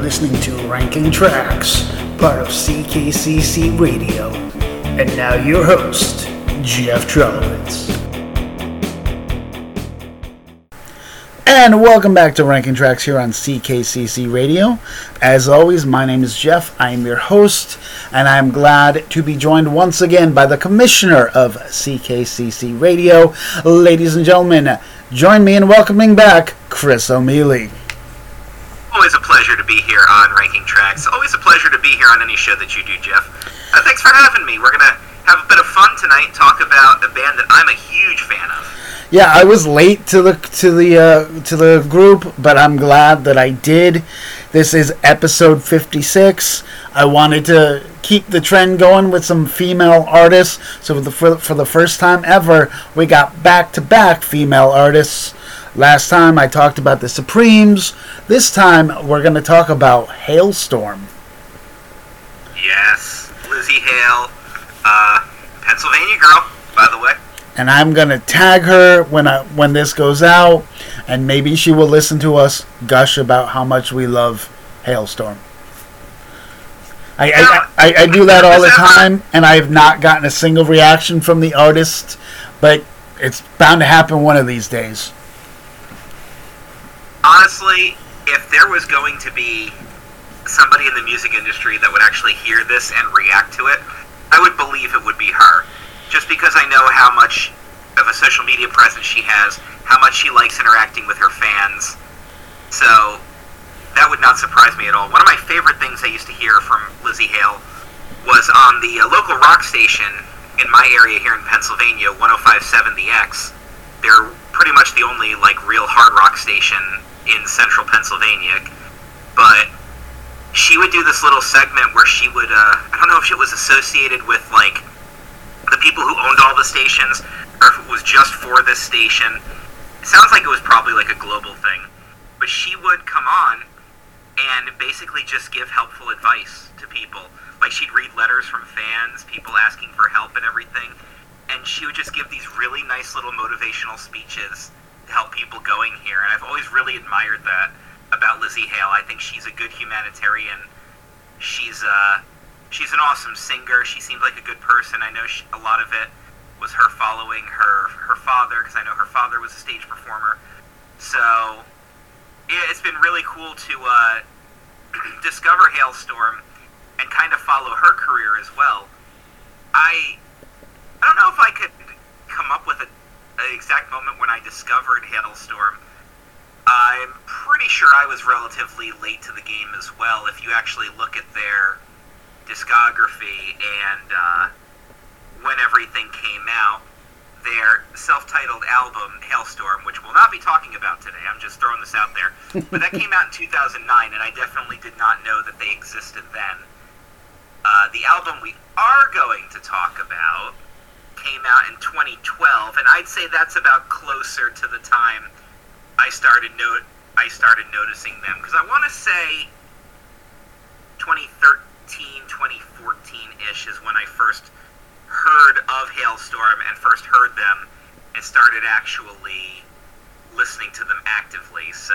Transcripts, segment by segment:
listening to Ranking Tracks, part of CKCC Radio. And now your host, Jeff Trelowitz. And welcome back to Ranking Tracks here on CKCC Radio. As always, my name is Jeff. I am your host, and I am glad to be joined once again by the commissioner of CKCC Radio. Ladies and gentlemen, join me in welcoming back Chris O'Mealy. Always a pleasure to be here on Ranking Tracks. Always a pleasure to be here on any show that you do, Jeff. Uh, thanks for having me. We're to have a bit of fun tonight, talk about a band that I'm a huge fan of. Yeah, I was late to the to the uh, to the group, but I'm glad that I did. This is episode 56. I wanted to keep the trend going with some female artists. So for the for, for the first time ever, we got back to back female artists. Last time I talked about the Supremes. This time we're going to talk about Halestorm. Yes, Lzzy Hale, uh, Pennsylvania girl, by the way. And I'm going to tag her when I when this goes out and maybe she will listen to us gush about how much we love Halestorm. I, I, I, I do that all the time, and I have not gotten a single reaction from the artist, but it's bound to happen one of these days. Honestly, if there was going to be somebody in the music industry that would actually hear this and react to it, I would believe it would be her. Just because I know how much of a social media presence she has, how much she likes interacting with her fans. So that would not surprise me at all. One of my favorite things I used to hear from Lzzy Hale was on the uh, local rock station in my area here in Pennsylvania, 105.7 The X. They're pretty much the only like real hard rock station in central Pennsylvania. But she would do this little segment where she would uh, I don't know if it was associated with like the people who owned all the stations or if it was just for this station. It sounds like it was probably like a global thing. But she would come on and basically just give helpful advice to people. Like she'd read letters from fans, people asking for help and everything, and she would just give these really nice little motivational speeches help people going here. And I've always really admired that about Lzzy Hale. I think she's a good humanitarian. She's uh, she's an awesome singer. She seems like a good person. I know she, a lot of it was her following her her father because I know her father was a stage performer. So yeah, it's been really cool to uh, discover Halestorm and kind of follow her career as well. I I don't know if I could come up with a, an exact moment when I discovered Halestorm. I'm pretty sure I was relatively late to the game as well. If you actually look at their discography and uh, when everything came out, their self-titled album Halestorm, which we'll not be talking about today. I'm just throwing this out there. But that came out in 2009, and I definitely did not know that they existed then. Uh, the album we are going to talk about came out in 2012, and I'd say that's about closer to the time I started note I started noticing them because I want to say 2013, 2014 ish is when I first heard of Halestorm and first heard them and started actually listening to them actively. So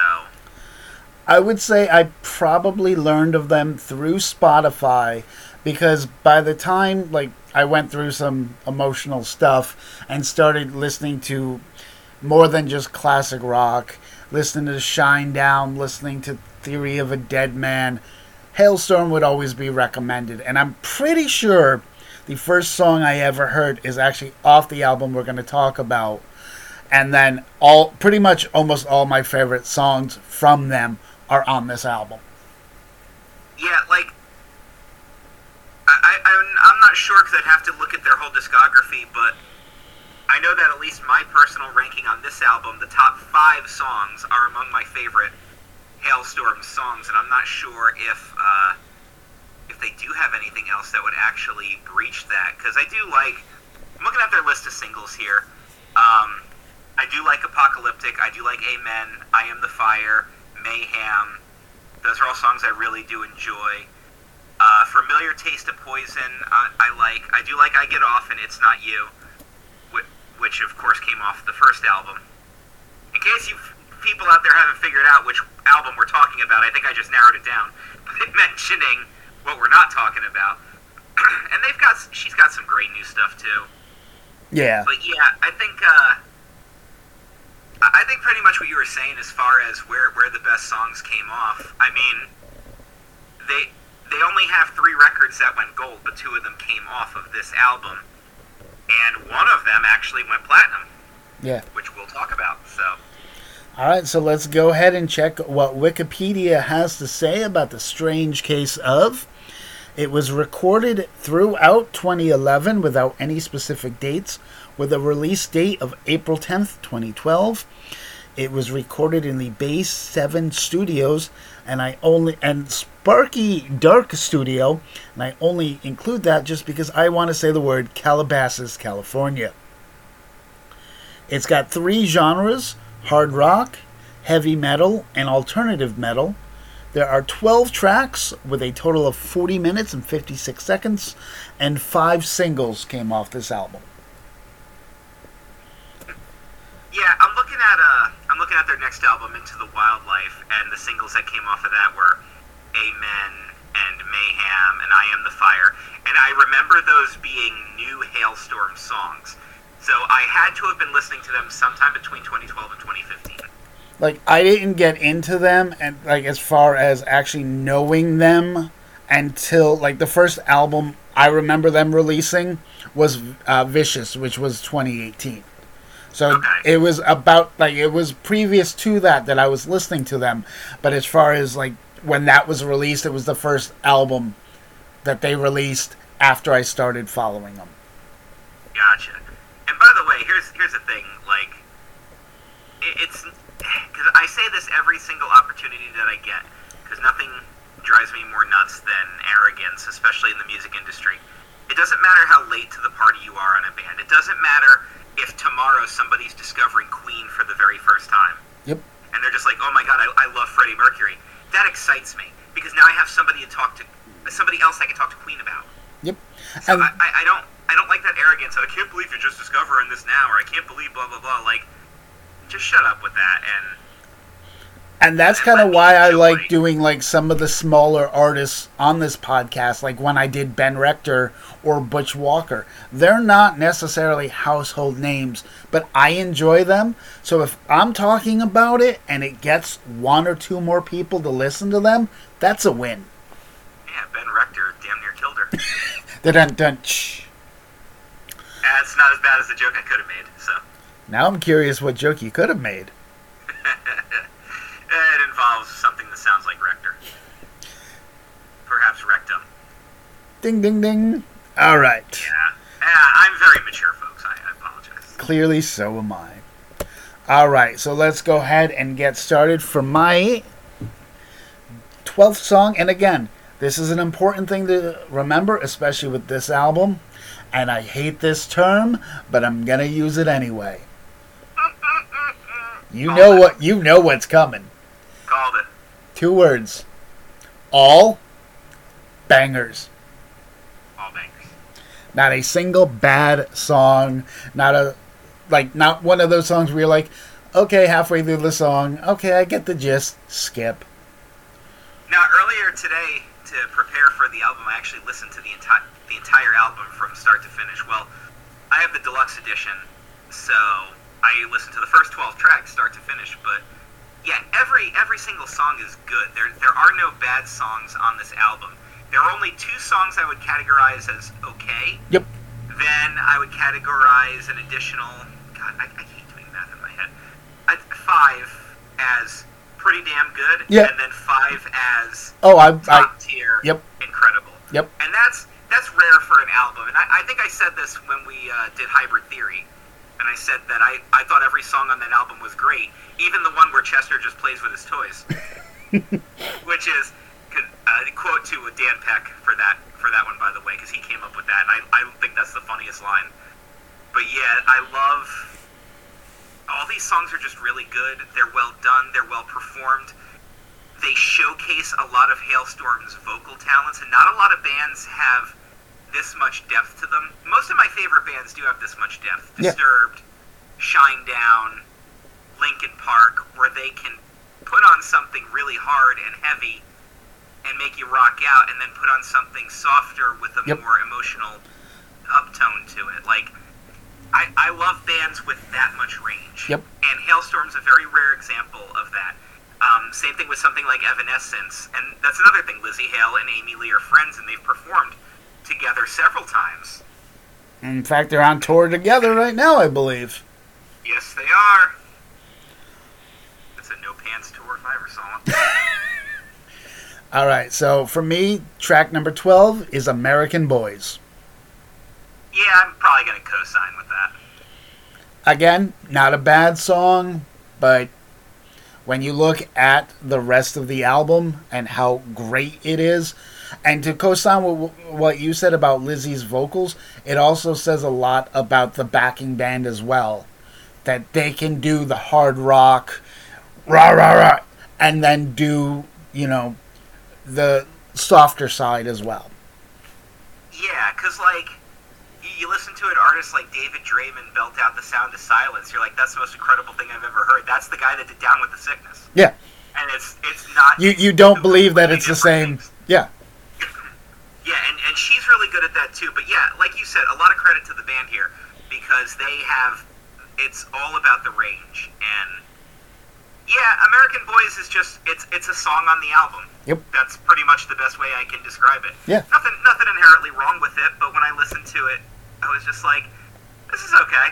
I would say I probably learned of them through Spotify because by the time like I went through some emotional stuff and started listening to more than just classic rock, listening to Shinedown, listening to Theory of a Dead Man, Halestorm would always be recommended. And I'm pretty sure the first song I ever heard is actually off the album we're going to talk about. And then all pretty much almost all my favorite songs from them are on this album. Yeah, like I, I I'm not sure because I'd have to look at their whole discography, but I know that at least my personal ranking on this album, the top five songs are among my favorite Halestorm songs, and I'm not sure if uh, if they do have anything else that would actually breach that. Because I do like, I'm looking at their list of singles here. Um, I do like Apocalyptic. I do like Amen. I Am the Fire. Mayhem. Those are all songs I really do enjoy. Uh, Familiar Taste of Poison. Uh, I like. I do like I Get Off and It's Not You, which, which of course came off the first album. In case you people out there haven't figured out which album we're talking about. I think I just narrowed it down by mentioning what we're not talking about. and they've got she's got some great new stuff too. Yeah. But yeah, I think uh, I I think pretty much what you were saying as far as where where the best songs came off. I mean, they they only have three records that went gold, but two of them came off of this album, and one of them actually went platinum, Yeah. which we'll talk about. So. All right, so let's go ahead and check what Wikipedia has to say about the strange case of. It was recorded throughout 2011 without any specific dates, with a release date of April 10th, 2012. It was recorded in the Bay 7 Studios, and I only and Sparky Dark Studio, and I only include that just because I want to say the word Calabasas, California. It's got three genres hard rock, heavy metal, and alternative metal. There are 12 tracks with a total of 40 minutes and 56 seconds, and five singles came off this album. Yeah, I'm looking at uh, I'm looking at their next album, Into the Wildlife, and the singles that came off of that were Amen and Mayhem and I Am the Fire, and I remember those being new Halestorm songs. So I had to have been listening to them sometime between 2012 and 2015. Like I didn't get into them and like as far as actually knowing them until like the first album I remember them releasing was uh, Vicious, which was 2018. So Okay. it was about like it was previous to that that I was listening to them, but as far as like when that was released, it was the first album that they released after I started following them. Gotcha. And by the way, here's here's the thing. Like, it, it's because I say this every single opportunity that I get. Because nothing drives me more nuts than arrogance, especially in the music industry. It doesn't matter how late to the party you are on a band. It doesn't matter if tomorrow somebody's discovering Queen for the very first time. Yep. And they're just like, oh my god, I, I love Freddie Mercury. That excites me because now I have somebody to talk to, somebody else I can talk to Queen about. Yep. So And- I, I, I don't I don't like that arrogance. I can't believe you're just discovering this now, or I can't believe blah blah blah. Like, just shut up with that. And And that's kind of why I like doing like some of the smaller artists on this podcast, like when I did Ben Rector or Butch Walker. They're not necessarily household names, but I enjoy them. So if I'm talking about it and it gets one or two more people to listen to them, that's a win. yeah, Ben Rector damn near killed her. the Dun dun. That's not as bad as the joke I could have made. So Now I'm curious what joke you could have made. it involves something that sounds like Rector, perhaps rectum. Ding ding ding. All right. Yeah, yeah. I'm very mature, folks. I, I apologize. Clearly, so am I. All right, so let's go ahead and get started for my 12th song. And again, this is an important thing to remember, especially with this album. And I hate this term, but I'm going to use it anyway. You know what you know what's coming. Called it. Two words. All bangers. All bangers. Not a single bad song. Not a like not one of those songs where you're like, okay, halfway through the song, okay, I get the gist. Skip. Now, earlier today, to prepare for the album, I actually listened to the entire the entire album from start to finish. Well, I have the deluxe edition, so I listened to the first twelve tracks, start to finish. But yeah, every every single song is good. There there are no bad songs on this album. There are only two songs I would categorize as okay. Yep. Then I would categorize an additional. God, I, I hate doing math in my head. I, five as pretty damn good. Yeah. And then five as Oh, I, I top tier. Yep. Incredible. Yep. And that's that's rare for an album. And I, I think I said this when we uh, did Hybrid Theory, and I said that I, I thought every song on that album was great, even the one where Chester just plays with his toys, which is uh, quote to Dan Peck for that for that one by the way, because he came up with that, and I, I think that's the funniest line. But yeah, I love all these songs are just really good. They're well done. They're well performed. They showcase a lot of Halestorm's vocal talents, and not a lot of bands have this much depth to them. Most of my favorite bands do have this much depth. Yeah. Disturbed, Shinedown, Linkin Park, where they can put on something really hard and heavy and make you rock out, and then put on something softer with a Yep. more emotional uptone to it. Like, I, I love bands with that much range. Yep. And Halestorm's a very rare example of that. Um, same thing with something like Evanescence, and that's another thing. Lzzy Hale and Amy Lee are friends, and they've performed together several times. In fact, they're on tour together right now, I believe. Yes, they are. It's a no pants tour if I ever saw one. All right, so for me, track number 12 is American Boys. yeah, I'm probably gonna co-sign with. Again, not a bad song, but when you look at the rest of the album and how great it is, and to co-sign what you said about Lzzy's vocals, it also says a lot about the backing band as well. That they can do the hard rock, rah rah rah, and then do, you know, the softer side as well. Yeah, because like you, listen to an artist like David Draiman belt out the sound of silence. You're like, that's the most incredible thing I've ever heard. That's the guy that did Down with the Sickness, Yeah, and it's it's not. you you don't believe that it's the same. things. Yeah, Yeah, and, and she's really good at that too. But yeah, like you said, a lot of credit to the band here because they have it's all about the range and yeah, American Boys is just it's it's a song on the album. Yep. That's pretty much the best way I can describe it. Yeah. Nothing nothing inherently wrong with it, but when I listen to it, I was just like, this is okay.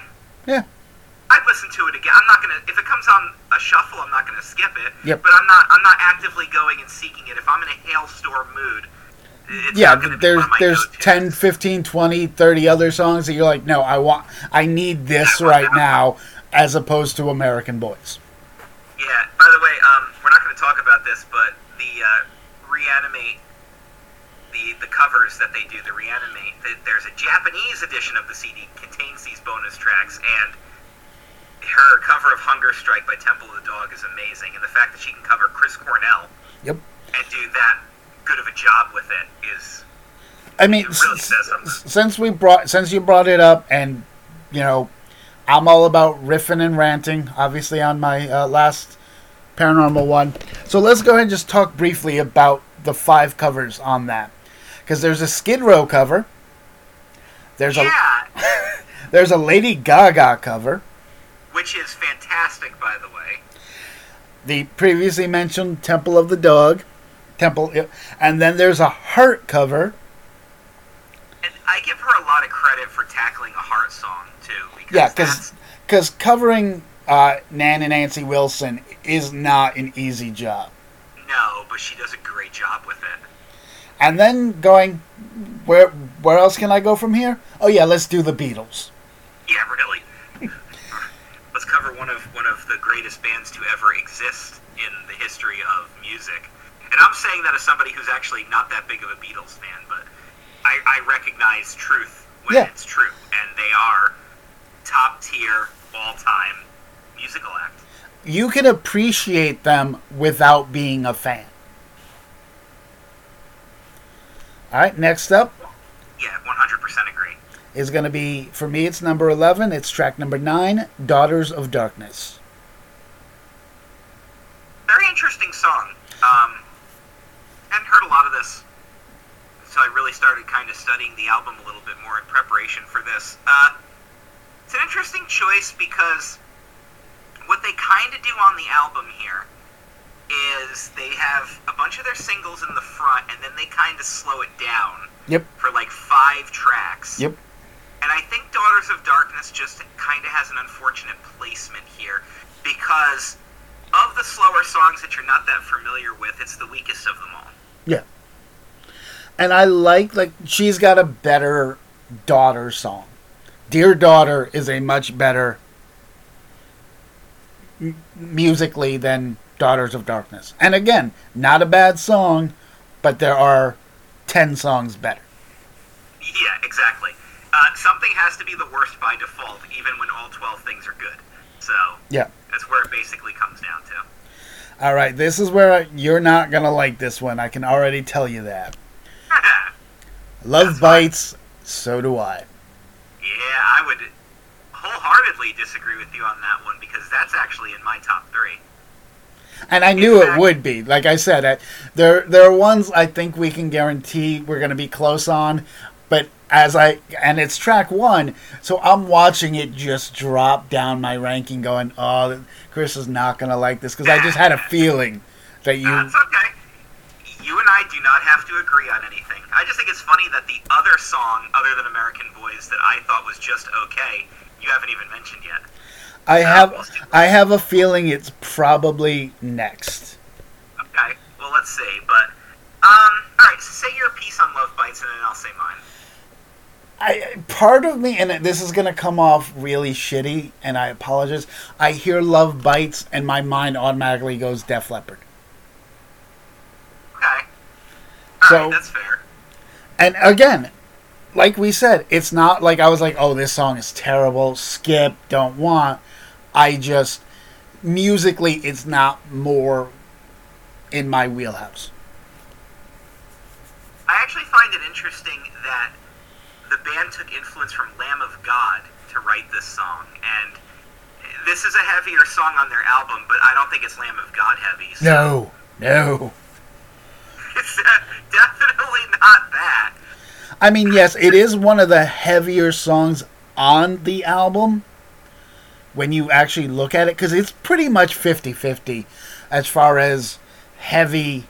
Yeah. I'd listen to it again. I'm not gonna if it comes on a shuffle, I'm not gonna skip it. Yep. But I'm not I'm not actively going and seeking it. If I'm in a Halestorm mood, it's yeah not gonna be there's one of my there's go-tos. 10 15 20 30 other songs that you're like no i want i need this right now as opposed to american boys Yeah. By the way, um, we're not going to talk about this, but the uh, reanimate the the covers that they do, the reanimate. th there's a Japanese edition of the CD contains these bonus tracks, and her cover of Hunger Strike by Temple of the Dog is amazing, and the fact that she can cover Chris Cornell Yep. and do that good of a job with it is i mean really s- says something. s- since we brought since you brought it up and you know i'm all about riffing and ranting obviously on my uh, last paranormal one so let's go ahead and just talk briefly about the five covers on that because there's a skid row cover there's a there's a lady gaga cover which is fantastic, by the way. the previously mentioned Temple of the Dog, Temple, and then there's a Heart cover. And I give her a lot of credit for tackling a heart song too, because Yeah, that's because covering uh, Nan and Nancy Wilson is not an easy job. No, but she does a great job with it. And then going, where where else can I go from here? Oh yeah, let's do the Beatles. Yeah, really. Let's cover one of one of the greatest bands to ever exist in the history of music. And I'm saying that as somebody who's actually not that big of a Beatles fan, but I, I recognize truth when Yeah. it's true, and they are top tier, all time musical act. You can appreciate them without being a fan. All right, next up Yeah, 100% agree. is going to be for me. It's number eleven. It's track number nine, "Daughters of Darkness." Very interesting song. Um, hadn't heard a lot of this, so I really started kind of studying the album a little bit more in preparation for this. Uh, it's an interesting choice because what they kind of do on the album here is they have a bunch of their singles in the front, and then they kind of slow it down Yep. for like five tracks. Yep. And I think Daughters of Darkness just kind of has an unfortunate placement here because of the slower songs that you're not that familiar with, it's the weakest of them all. Yeah. And I like like she's got a better daughter song. Dear Daughter is a much better m- musically than Daughters of Darkness. And again, not a bad song, but there are 10 songs better. Yeah, exactly. Uh, something has to be the worst by default, even when all 12 things are good. So Yeah. that's where it basically comes down to. All right, this is where you're not going to like this one. I can already tell you that. Love That's bites, so do I. yeah, I would wholeheartedly disagree with you on that one because that's actually in my top three. And I knew Exactly. it would be. Like I said, I, there there are ones I think we can guarantee we're going to be close on, but as I and it's track one, so I'm watching it just drop down my ranking, going, "Oh, Chris is not going to like this," because I just had a feeling that you. That's okay. You and I do not have to agree on anything. I just think it's funny that the other song, other than American Boys, that I thought was just okay, you haven't even mentioned yet. I have I have a feeling it's probably next. Okay, well, let's see. But, um, alright, so say your piece on Love Bites, and then I'll say mine. I part of me, and this is gonna come off really shitty, and I apologize. I hear "Love Bites" and my mind automatically goes Def Leppard. Okay. Alright, So- that's fair. And again, like we said, it's not like I was like, "Oh, this song is terrible." Skip, don't want. I just musically, it's not more in my wheelhouse. I actually find it interesting that the band took influence from Lamb of God to write this song, and this is a heavier song on their album, but I don't think it's Lamb of God heavy. So No, no. It's uh, definitely not that. I mean, yes, it is one of the heavier songs on the album when you actually look at it because it's pretty much 50 50 as far as heavy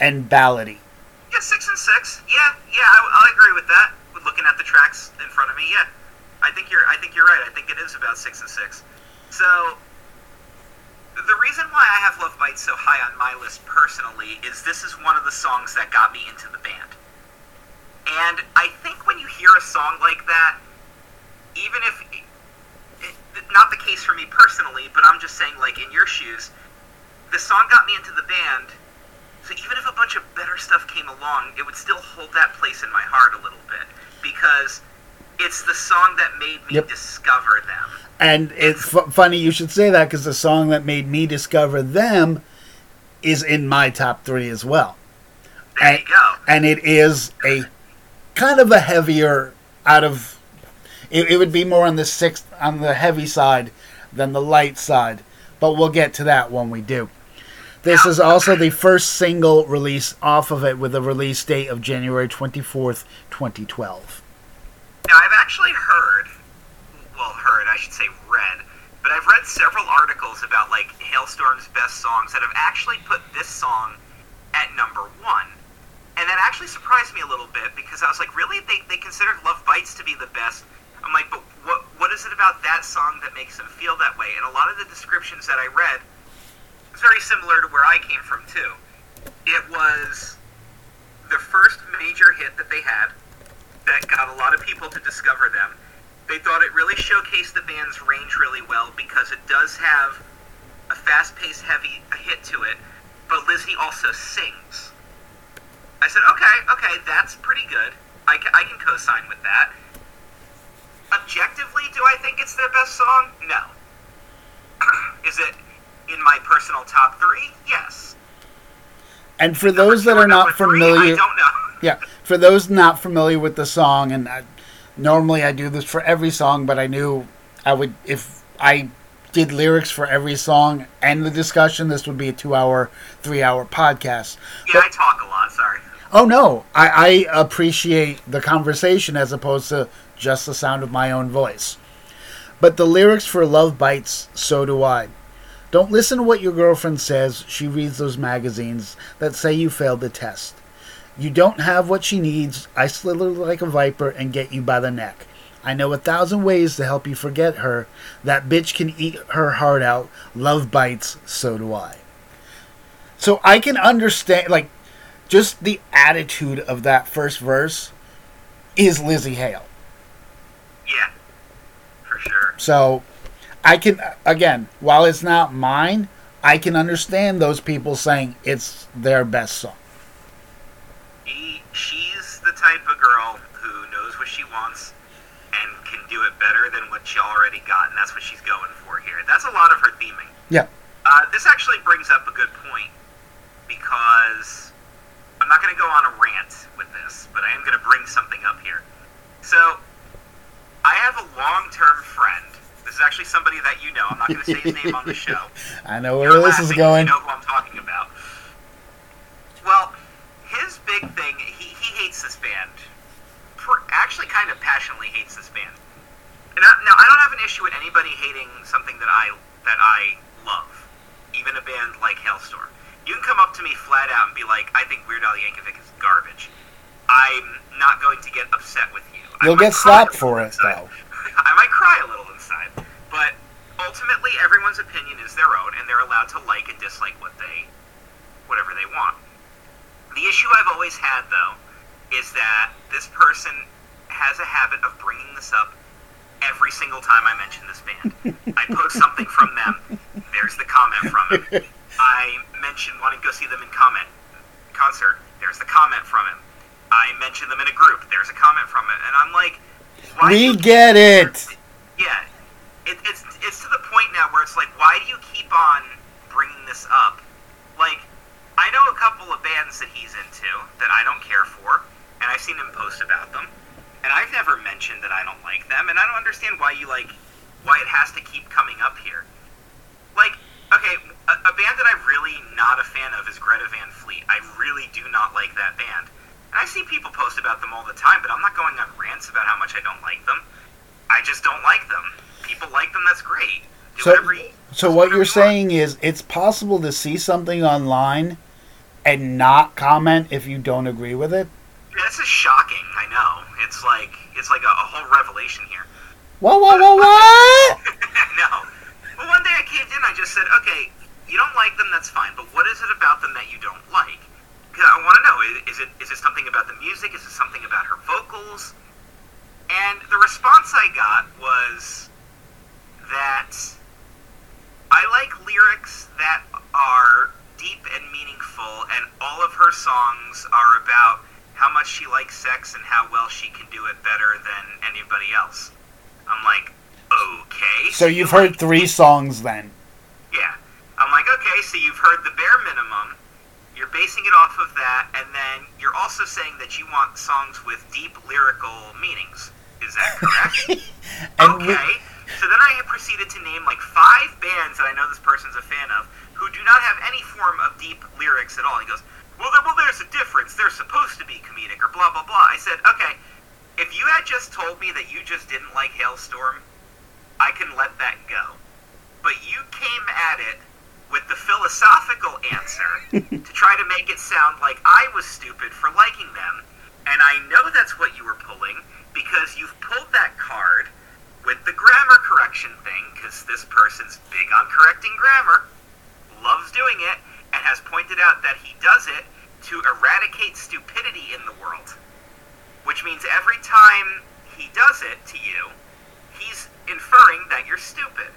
and ballady. Yeah, six and six. Yeah, yeah, I, I'll agree with that. With looking at the tracks in front of me, yeah, I think you're. I think you're right. I think it is about six and six. So the reason why I have Love Bites so high on my list personally is this is one of the songs that got me into the band. And I think when you hear a song like that, even if not the case for me personally, but I'm just saying, like in your shoes, the song got me into the band. So even if a bunch of better stuff came along, it would still hold that place in my heart a little bit because it's the song that made me Yep. discover them. And it's f- funny you should say that because the song that made me discover them is in my top three as well. There And- you go. And it is a kind of a heavier out of. It, it would be more on the sixth, on the heavy side than the light side. But we'll get to that when we do. This is also the first single release off of it with a release date of January 24th, 2012. Now, I've actually heard, well, heard, I should say read, but I've read several articles about, like, Halestorm's best songs that have actually put this song at number one. And that actually surprised me a little bit because I was like, really? They, they considered Love Bites to be the best? I'm like, but what, what is it about that song that makes them feel that way? And a lot of the descriptions that I read was very similar to where I came from, too. It was the first major hit that they had that got a lot of people to discover them. They thought it really showcased the band's range really well because it does have a fast-paced, heavy hit to it, but Lzzy also sings. I said, okay, okay, that's pretty good. I can, I can co-sign with that. Objectively, do I think it's their best song? No. Is it in my personal top three? Yes. And for those that are not number three, familiar, I don't know. yeah, for those not familiar with the song, and I, normally I do this for every song, but I knew I would if I did lyrics for every song and the discussion, this would be a two-hour, three-hour podcast. Yeah, I talk a lot. Sorry. Oh no, I, I appreciate the conversation as opposed to just the sound of my own voice. But the lyrics for Love Bites, so do I. Don't listen to what your girlfriend says. She reads those magazines that say you failed the test. You don't have what she needs. I slither like a viper and get you by the neck. I know a thousand ways to help you forget her. That bitch can eat her heart out. Love bites, so do I. So I can understand, like, just the attitude of that first verse is Lzzy Hale. Yeah, for sure. So I can again, while it's not mine, I can understand those people saying it's their best song. She, she's the type of girl who knows what she wants and can do it better than what she already got, and that's what she's going for here. That's a lot of her theming. Yeah. Uh, this actually brings up a good point because I'm not going to go on a rant with this, but I am going to bring something up here. So, I have a long term friend This is actually somebody that you know. I'm not going to say his name on the show. I know where You're this is going. You know who I'm talking about. Well, his big thing, he, he hates this band. Per, actually, kind of passionately hates this band. And I, now, I don't have an issue with anybody hating something that I that I love, even a band like Halestorm. You can come up to me flat out and be like, "I think Weird Al Yankovic is garbage." I'm not going to get upset with you. You'll get slapped for it, inside. though. I might cry a little inside, but ultimately, everyone's opinion is their own, and they're allowed to like and dislike what they, whatever they want. The issue I've always had, though, is that this person has a habit of bringing this up every single time I mention this band. I post something from them. There's the comment from him. I mention wanting to go see them in comment concert. There's the comment from him. I mention them in a group. There's a comment from it, and I'm like, We get it. yeah, it, it's it's to the point now where it's like, why do you keep on bringing this up? Like, I know a couple of bands that he's into that I don't care for, and I've seen him post about them, and I've never mentioned that I don't like them, and I don't understand why you like why it has to keep coming up here. Like, okay, a, a band that I'm really not a fan of is Greta Van Fleet. I really do not like that band. And I see people post about them all the time, but I'm not going on rants about how much I don't like them. I just don't like them. People like them, that's great. Do So, whatever you- so what you're you saying is it's possible to see something online and not comment if you don't agree with it? This is shocking. I know. It's like it's like a, a whole revelation here. What, what, what, what? no. But one day I caved in. I just said, okay, you don't like them. That's fine. But what is it about them that you don't like? I want to know. Is, is it is it something about the music? Is it something about her vocals? And the response I got was that I like lyrics that are deep and meaningful, and all of her songs are about how much she likes sex and how well she can do it better than anybody else. I'm like, okay. So you've heard three songs then. Yeah. I'm like, okay, so you've heard the bare minimum. You're basing it off of that, and then you're also saying that you want songs with deep lyrical meanings. Is that correct? Okay. So then I proceeded to name like five bands that I know this person's a fan of who do not have any form of deep lyrics at all. He goes, well, there, well, there's a difference. They're supposed to be comedic or blah blah blah. I said, okay, if you had just told me that you just didn't like Halestorm, I can let that go. But you came at it with the philosophical answer to try to make it sound like I was stupid for liking them. And I know that's what you were pulling because you've pulled that card with the grammar correction thing because this person's big on correcting grammar, loves doing it, and has pointed out that he does it to eradicate stupidity in the world. Which means every time he does it to you, he's inferring that you're stupid.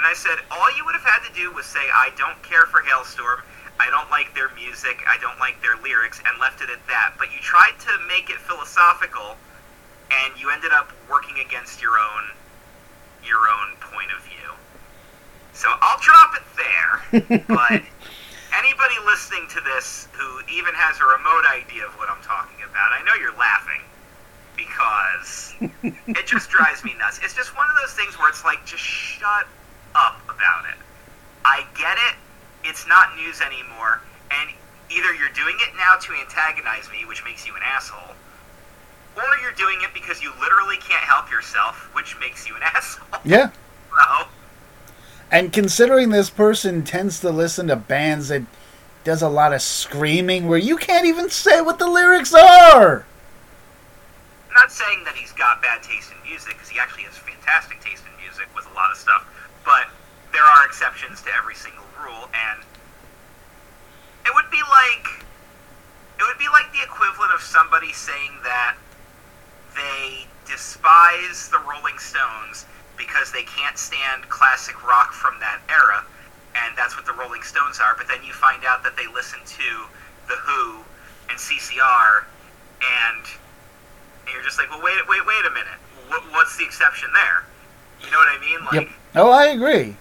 And I said, all you would have had to do was say, I don't care for Halestorm, I don't like their music, I don't like their lyrics, and left it at that. But you tried to make it philosophical, and you ended up working against your own your own point of view. So I'll drop it there. but anybody listening to this who even has a remote idea of what I'm talking about, I know you're laughing because it just drives me nuts. It's just one of those things where it's like, just shut up about it. I get it. It's not news anymore. And either you're doing it now to antagonize me, which makes you an asshole, or you're doing it because you literally can't help yourself, which makes you an asshole. Yeah. So, And considering this person tends to listen to bands that does a lot of screaming where you can't even say what the lyrics are. I'm not saying that he's got bad taste in music, because he actually has fantastic taste in music with a lot of stuff, but there are exceptions to every single rule, and it would be like it would be like the equivalent of somebody saying that they despise the Rolling Stones because they can't stand classic rock from that era, and that's what the Rolling Stones are. But then you find out that they listen to the Who and CCR, and, you're just like, well, wait, wait, wait a minute. What, what's the exception there? You know what I mean? Like, Yep. Oh, I agree.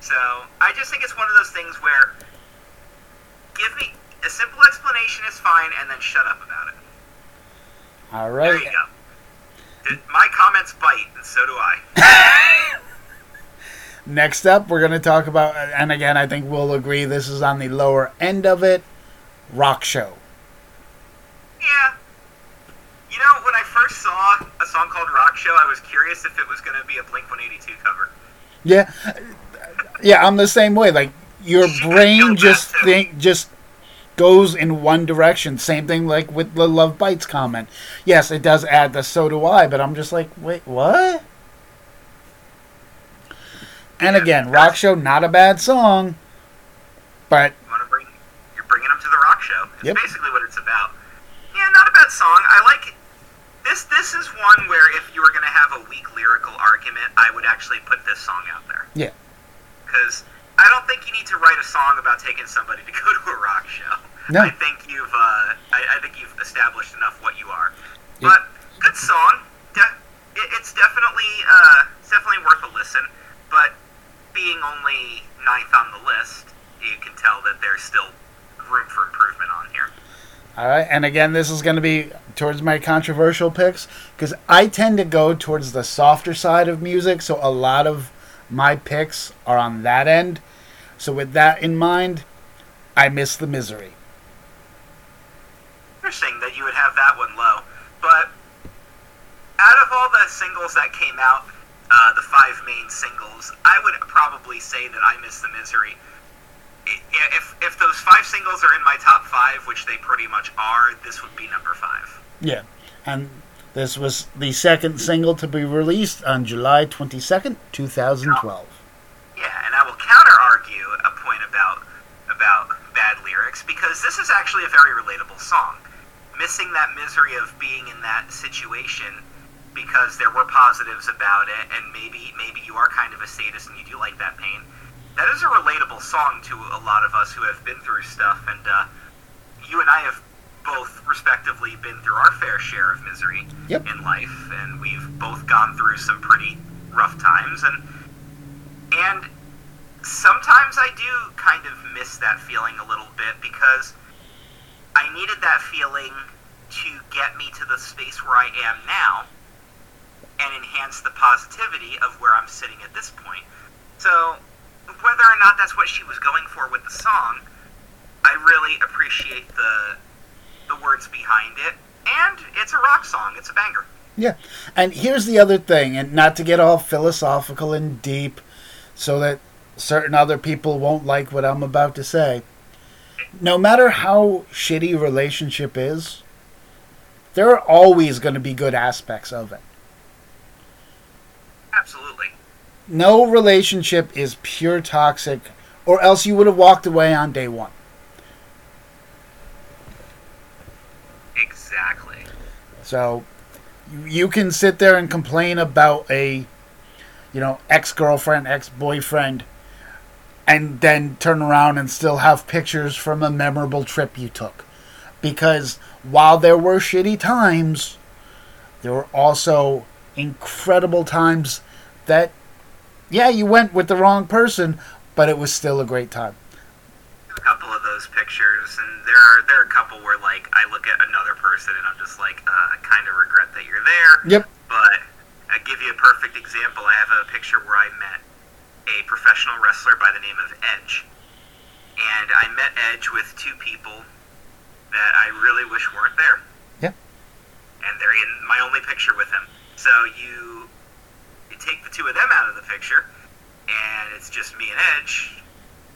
so I just think it's one of those things where give me a simple explanation is fine, and then shut up about it. All right. There you go. My comments bite, and so do I. Next up, we're going to talk about, and again, I think we'll agree this is on the lower end of it Rock Show. Yeah. You know, when I first saw a song called Rock Show, I was curious if it was going to be a Blink 182 cover. Yeah. Yeah, I'm the same way. Like, your brain just too. think just goes in one direction. Same thing like with the Love Bites comment. Yes, it does add the so do I, but I'm just like, wait, what? And Yeah, again, Rock Show, not a bad song, but You bring, you're bringing them to the rock show. It's Yep. basically what it's about. Yeah, not a bad song. I like this. This is one where if you were going to have a weak lyrical argument, I would actually put this song out there. Yeah. Because I don't think you need to write a song about taking somebody to go to a rock show. No. I think you've, uh, I, I think you've established enough what you are. Yeah. But good song. De- it, it's definitely, uh, it's definitely worth a listen. But being only ninth on the list, you can tell that there's still room for improvement on here. All right, and again, this is going to be towards my controversial picks because I tend to go towards the softer side of music, so a lot of my picks are on that end. So, with that in mind, I miss the misery. Interesting that you would have that one low. But out of all the singles that came out, uh, the five main singles, I would probably say that I Miss the Misery. If, if those five singles are in my top five, which they pretty much are, this would be number five. Yeah, and this was the second single to be released on July 22nd, 2012. Yeah, and I will counter argue a point about about bad lyrics because this is actually a very relatable song. Missing that misery of being in that situation because there were positives about it, and maybe maybe you are kind of a sadist and you do like that pain. That is a relatable song to a lot of us who have been through stuff, and uh, you and I have both respectively been through our fair share of misery Yep. in life, and we've both gone through some pretty rough times, and and sometimes I do kind of miss that feeling a little bit because I needed that feeling to get me to the space where I am now and enhance the positivity of where I'm sitting at this point. So, whether or not that's what she was going for with the song, I really appreciate the the words behind it, and it's a rock song. It's a banger. Yeah. And here's the other thing, and not to get all philosophical and deep so that certain other people won't like what I'm about to say. No matter how shitty relationship is, there are always going to be good aspects of it. Absolutely. No relationship is pure toxic, or else you would have walked away on day one. Exactly. So you- you can sit there and complain about a you know ex-girlfriend, ex-boyfriend and then turn around and still have pictures from a memorable trip you took. Because while there were shitty times, there were also incredible times that yeah, you went with the wrong person, but it was still a great time. a couple of those pictures, and there are there are a couple where like I look at another person and I'm just like, uh, I kind of regret that you're there. Yep. But I give you a perfect example. I have a picture where I met a professional wrestler by the name of Edge, and I met Edge with two people that I really wish weren't there. Yep. And they're in my only picture with him. So you take the two of them out of the picture, and it's just me and Edge.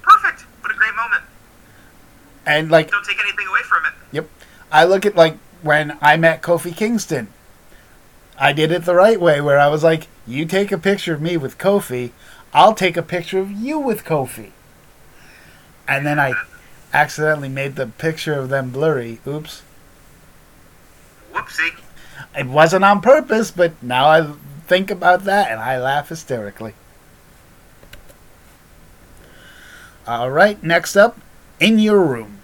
Perfect. What a great moment. And like Don't take anything away from it. Yep. I look at like when I met Kofi Kingston. I did it the right way where I was like, you take a picture of me with Kofi, I'll take a picture of you with Kofi. And then I accidentally made the picture of them blurry. Oops. Whoopsie. It wasn't on purpose, but now I think about that and I laugh hysterically. All right, next up, In Your Room.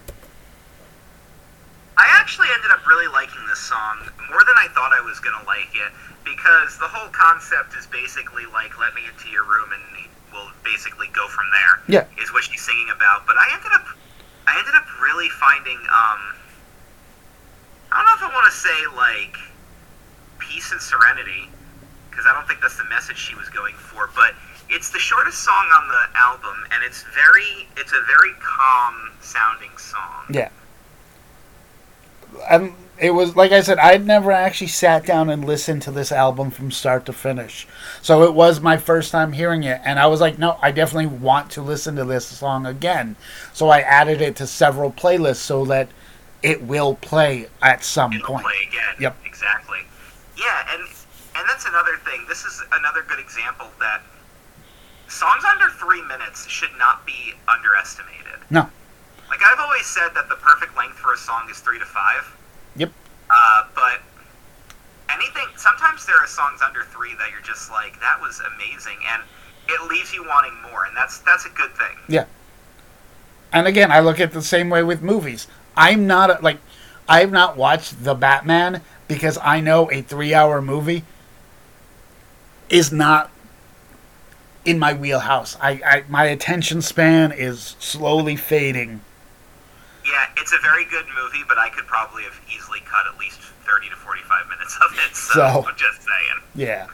I actually ended up really liking this song more than I thought I was going to like it because the whole concept is basically like, let me into your room and we'll basically go from there. Yeah. Is what she's singing about. But I ended up, I ended up really finding, um, I don't know if I want to say like peace and serenity because I don't think that's the message she was going for, but it's the shortest song on the album, and it's very it's a very calm sounding song. Yeah. And it was like I said, I'd never actually sat down and listened to this album from start to finish. So it was my first time hearing it, and I was like, no, I definitely want to listen to this song again. So I added it to several playlists so that it will play at some It'll point. play again. Yep. Exactly. Yeah, and that's another thing. This is another good example that songs under three minutes should not be underestimated. No. Like I've always said that the perfect length for a song is three to five. Yep. Uh, but anything, sometimes there are songs under three that you're just like, that was amazing, and it leaves you wanting more, and that's that's a good thing. Yeah. And again, I look at the same way with movies. I'm not a, like I've not watched The Batman because I know a 3-hour movie is not in my wheelhouse. I, I my attention span is slowly fading. Yeah, it's a very good movie, but I could probably have easily cut at least thirty to forty-five minutes of it. So, So- I'm just saying. Yeah.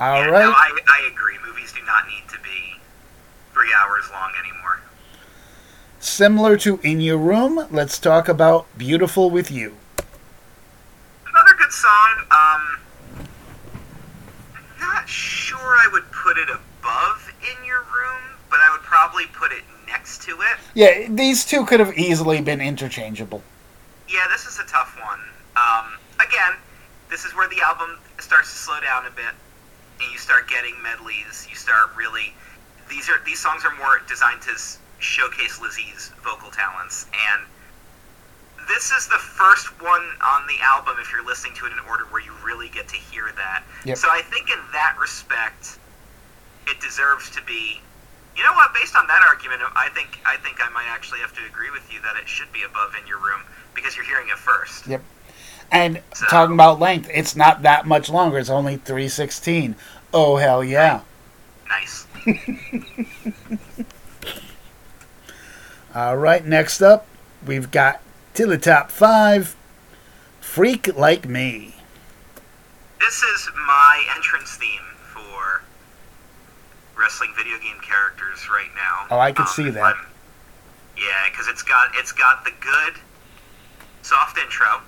All yeah, right. No, I, I agree. Movies do not need to be three hours long anymore. Similar to In Your Room, let's talk about Beautiful with You. Another good song. Um, not sure I would put it above In Your Room, but I would probably put it next to it. Yeah, these two could have easily been interchangeable. Yeah, this is a tough one. Um, again, this is where the album starts to slow down a bit, and you start getting medleys. You start really these are these songs are more designed to showcase Lzzy's vocal talents, and this is the first one on the album. If you're listening to it in order, where you really get to hear that. Yep. So I think in that respect, it deserves to be. You know what? Based on that argument, I think I think I might actually have to agree with you that it should be above in your room because you're hearing it first. Yep. And So- talking about length, it's not that much longer. It's only 316. Oh, hell yeah. Nice. All right, next up, we've got to the top five Freak Like Me. This is my entrance theme for wrestling video game characters right now. Oh, I could Um, see that. I'm- yeah, because it's got it's got the good soft intro,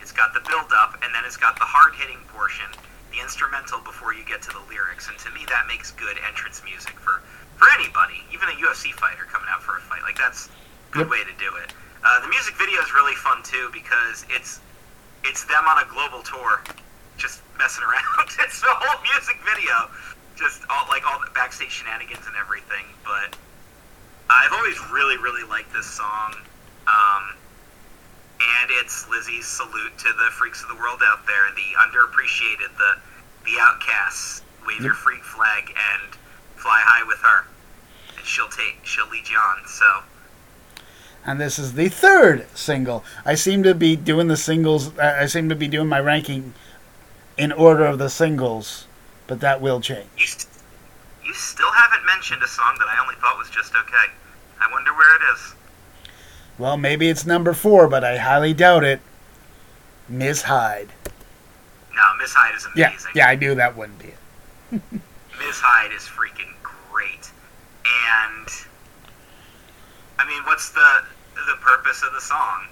it's got the build up, and then it's got the hard hitting portion, the instrumental before you get to the lyrics. And to me, that makes good entrance music for for anybody, even a UFC fighter coming out for a fight. Like that's a good Yep. way to do it. Uh, the music video is really fun too because it's it's them on a global tour, just messing around. it's a whole music video, just all like all the backstage shenanigans and everything. But I've always really really liked this song, um, and it's Lzzy's salute to the freaks of the world out there, the underappreciated, the the outcasts. Wave your freak flag and fly high with her, and she'll take she'll lead you on. So. And this is the third single. I seem to be doing the singles, uh, I seem to be doing my ranking in order of the singles, but that will change. You, st- you still haven't mentioned a song that I only thought was just okay. I wonder where it is. Well, maybe it's number four, but I highly doubt it. Miss Hyde. No, Miss Hyde is amazing. Yeah, yeah, I knew that wouldn't be it. Miss Hyde is freaking great. And I mean, what's the the purpose of the song?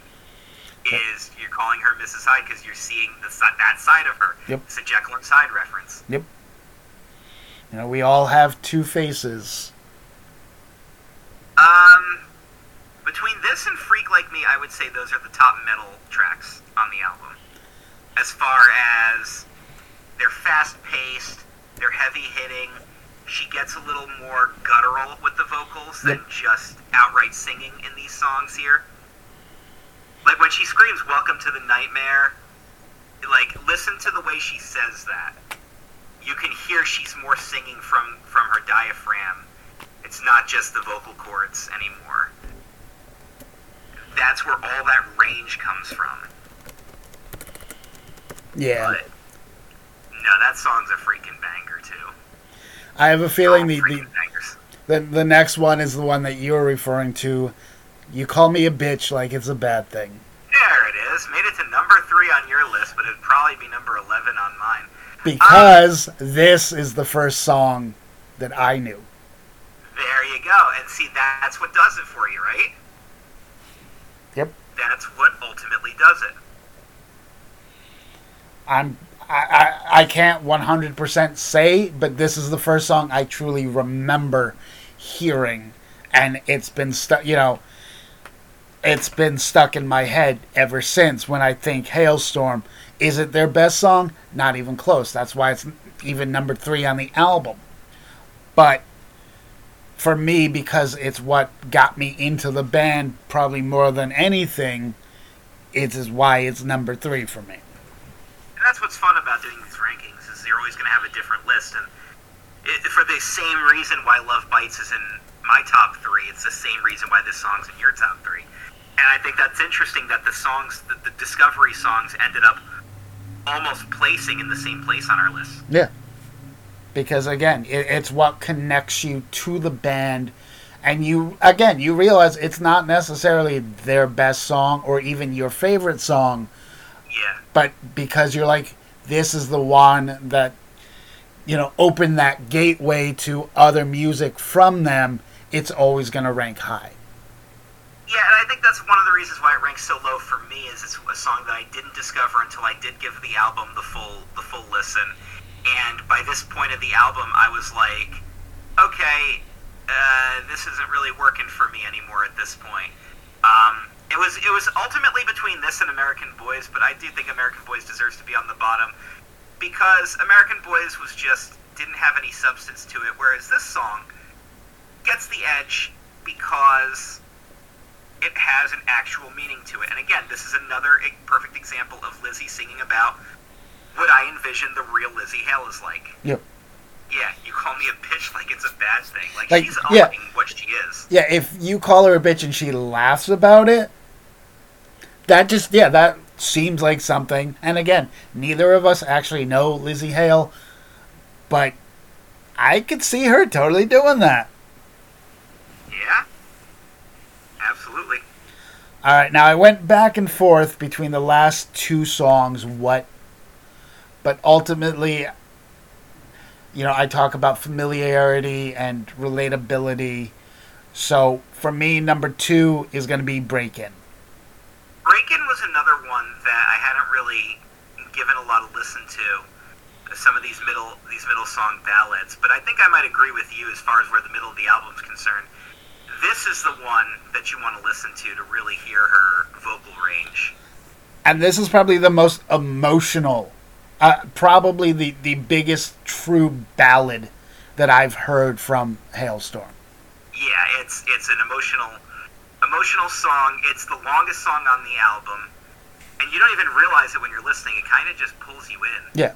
Is you're calling her Mrs. Hyde because you're seeing the that side of her. Yep. It's a Jekyll and Hyde reference. Yep. You know, we all have two faces. Um, between this and Freak Like Me, I would say those are the top metal tracks on the album. As far as they're fast paced, they're heavy hitting. She gets a little more guttural with the vocals than just outright singing in these songs here. Like when she screams "Welcome to the Nightmare," like listen to the way she says that. You can hear she's more singing from from her diaphragm it's not just the vocal cords anymore. That's where all that range comes from. Yeah. But no, that song's a freaking banger too. I have a feeling All the, the, the, the next one is the one that you're referring to. You call me a bitch like it's a bad thing. There it is. Made it to number three on your list, but it'd probably be number eleven on mine. because this is the first song that I knew. There you go. And see, that's what does it for you, right? Yep. That's what ultimately does it. I'm I, I, can't 100% say, but this is the first song I truly remember hearing, and it's been stuck. You know, it's been stuck in my head ever since. When I think Halestorm. is it their best song? Not even close. That's why it's even number three on the album. But for me, because it's what got me into the band probably more than anything, it is why it's number three for me. That's what's fun about doing these rankings is you're always going to have a different list, and it, for the same reason why Love Bites is in my top three, it's the same reason why this song's in your top three. And I think that's interesting that the songs, the, the Discovery songs, ended up almost placing in the same place on our list. Yeah. Because again, it, it's what connects you to the band. And you, again, you realize it's not necessarily their best song or even your favorite song. Yeah. But because you're like, this is the one that, you know, opened that gateway to other music from them, it's always going to rank high. Yeah, and I think that's one of the reasons why it ranks so low for me is it's a song that I didn't discover until I did give the album the full the full listen. And by this point of the album, I was like, okay, uh, this isn't really working for me anymore at this point. Um, it was it was ultimately between this and American Boys, but I do think American Boys deserves to be on the bottom because American Boys was just didn't have any substance to it, whereas this song gets the edge because it has an actual meaning to it. And again, this is another perfect example of Lzzy singing about what I envision the real Lzzy Hale is like. Yep. Yeah, you call me a bitch like it's a bad thing. Like, Like, she's yeah. owning what she is. Yeah, if you call her a bitch and she laughs about it, that just, yeah, that seems like something. And again, neither of us actually know Lzzy Hale, but I could see her totally doing that. Yeah. Absolutely. All right, now I went back and forth between the last two songs, what, but ultimately, you know, I talk about familiarity and relatability. So for me, number two is going to be Break In. Breakin' was another one that I hadn't really given a lot of listen to. Some of these middle these middle song ballads, but I think I might agree with you as far as where the middle of the album's concerned. This is the one that you want to listen to to really hear her vocal range. And this is probably the most emotional, uh, probably the, the biggest true ballad that I've heard from Halestorm. Yeah, it's it's an emotional emotional song. It's the longest song on the album, and you don't even realize it when you're listening. It kind of just pulls you in. Yeah.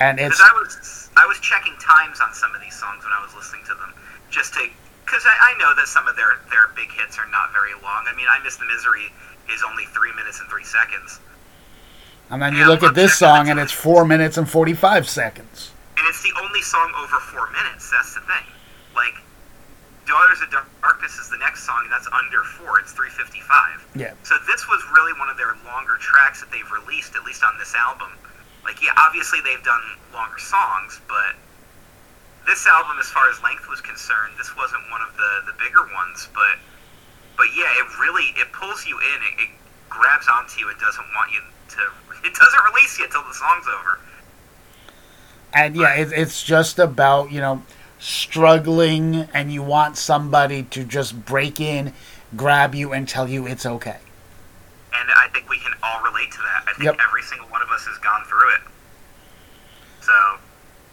And it's I was I was checking times on some of these songs when I was listening to them, just to because I, I know that some of their their big hits are not very long. I mean, I Miss the Misery is only three minutes and three seconds, and then you Yeah, look at this song and it's four minutes and forty five seconds. and it's the only song over four minutes. That's the thing. Like, Daughters of Darkness is the next song, and that's under four. It's three fifty five. Yeah. So this was really one of their longer tracks that they've released, at least on this album. Like, yeah, obviously they've done longer songs, but this album, as far as length was concerned, this wasn't one of the the bigger ones. But but yeah, it really it pulls you in. It, it grabs onto you. It doesn't want you to. It doesn't release you until the song's over. And yeah, it, it's just about, you know, struggling and you want somebody to just break in, grab you, and tell you it's okay. And I think we can all relate to that. I think Yep. every single one of us has gone through it. So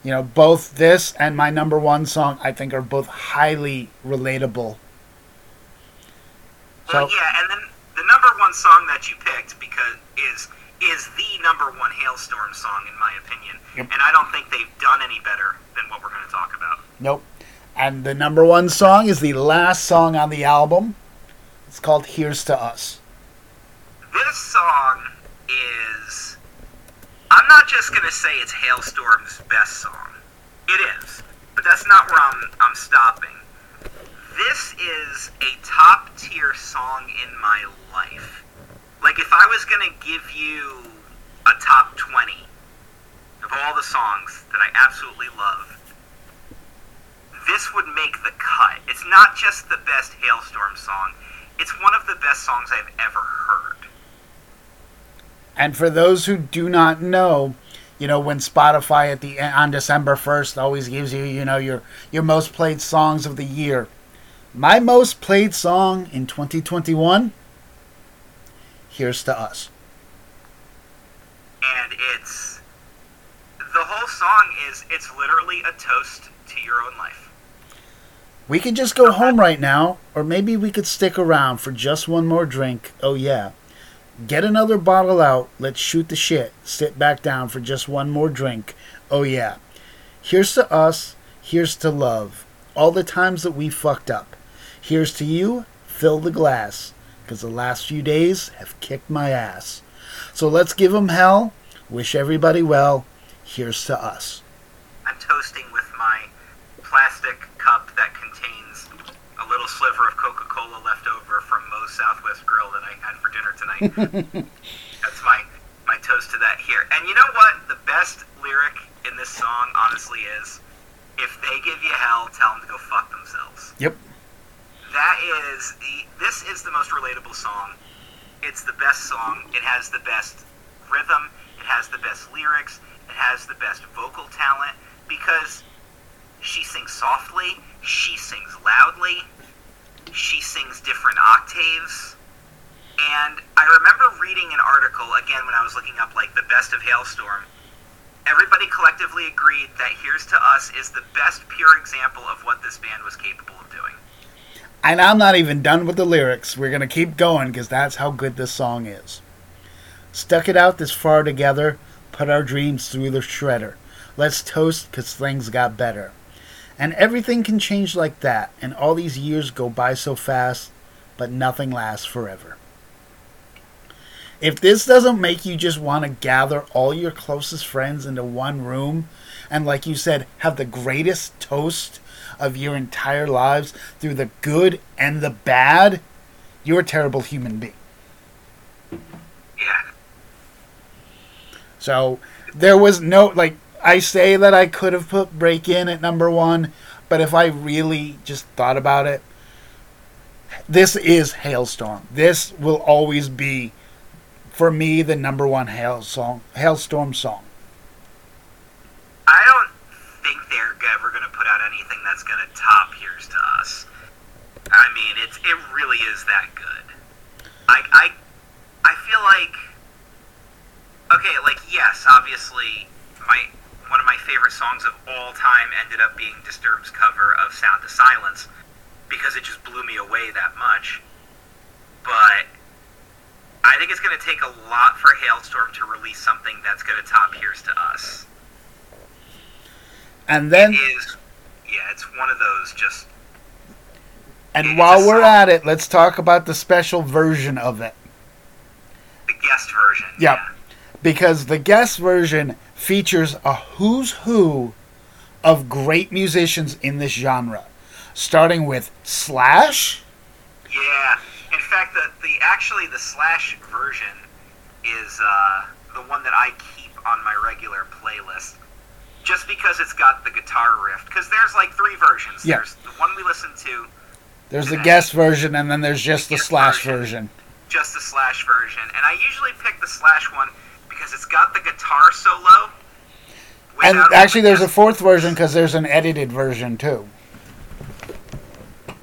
You know, both this and my number one song, I think, are both highly relatable. Well, So, yeah, and then the number one song that you picked because is is the number one Halestorm song in my opinion, Yep. and I don't think they've done any better than what we're going to talk about. nope. And the number one song is the last song on the album. It's called Here's to Us. This song is. I'm not just going to say it's Halestorm's best song. It is, but that's not where I'm I'm stopping. This is a top tier song in my life. Like if I was to give you a top 20, of all the songs that I absolutely love, this would make the cut. It's not just the best Halestorm song, it's one of the best songs I've ever heard. And for those who do not know, you know when Spotify at the on December first always gives you you know your your most played songs of the year. My most played song in 2021. Here's to us. And it's the whole song is it's literally a toast to your own life. We could just go home right now, or maybe we could stick around for just one more drink. Oh yeah. Get another bottle out. Let's shoot the shit. Sit back down for just one more drink. Oh, yeah. Here's to us. Here's to love. All the times that we fucked up. Here's to you. Fill the glass. Because the last few days have kicked my ass. So let's give 'em hell. Wish everybody well. Here's to us. I'm toasting with my plastic cup that contains a little sliver of Coca Cola left over from Moe's Southwest Grill that I had for dinner tonight. That's my, my toast to that here. And you know what? The best lyric in this song, honestly, is if they give you hell, tell them to go fuck themselves. Yep. That is the. This is the most relatable song. It's the best song. It has the best rhythm. It has the best lyrics. It has the best vocal talent because she sings softly. She sings loudly. She sings different octaves. And I remember reading an article again when I was looking up like the best of Halestorm. Everybody collectively agreed that Here's to Us is the best pure example of what this band was capable of doing. And I'm not even done with the lyrics. We're going to keep going because that's how good this song is. Stuck it out this far together, put our dreams through the shredder. Let's toast because things got better. And everything can change like that, and all these years go by so fast, but nothing lasts forever. If this doesn't make you just want to gather all your closest friends into one room and, like you said, have the greatest toast of your entire lives through the good and the bad, you're a terrible human being. Yeah. So there was no, like, I say that I could have put Break In at number one, but if I really just thought about it, this is Halestorm. This will always be, for me, the number one hail song, Halestorm song. I don't think they're ever going to put out anything that's going to top Here's to Us. I mean, it's it really is that good. I I I feel like okay, like yes, obviously my one of my favorite songs of all time ended up being Disturbed's cover of Sound of Silence because it just blew me away that much. But I think it's going to take a lot for Halestorm to release something that's going to top Here's to Us. And then, It is, yeah, it's one of those just and while we're song. at it, let's talk about the special version of it. the guest version. Yep. Yeah. Because the guest version features a who's who of great musicians in this genre, starting with Slash. Yeah. In fact, the the actually the Slash version is uh, the one that I keep on my regular playlist, just because it's got the guitar riff. Because there's like three versions. Yeah. There's the one we listened to, There's the guest version, and then there's just the Guest Slash version. version. just the Slash version, and I usually pick the Slash one because it's got the guitar solo. And actually, there's a fourth version because there's an edited version too.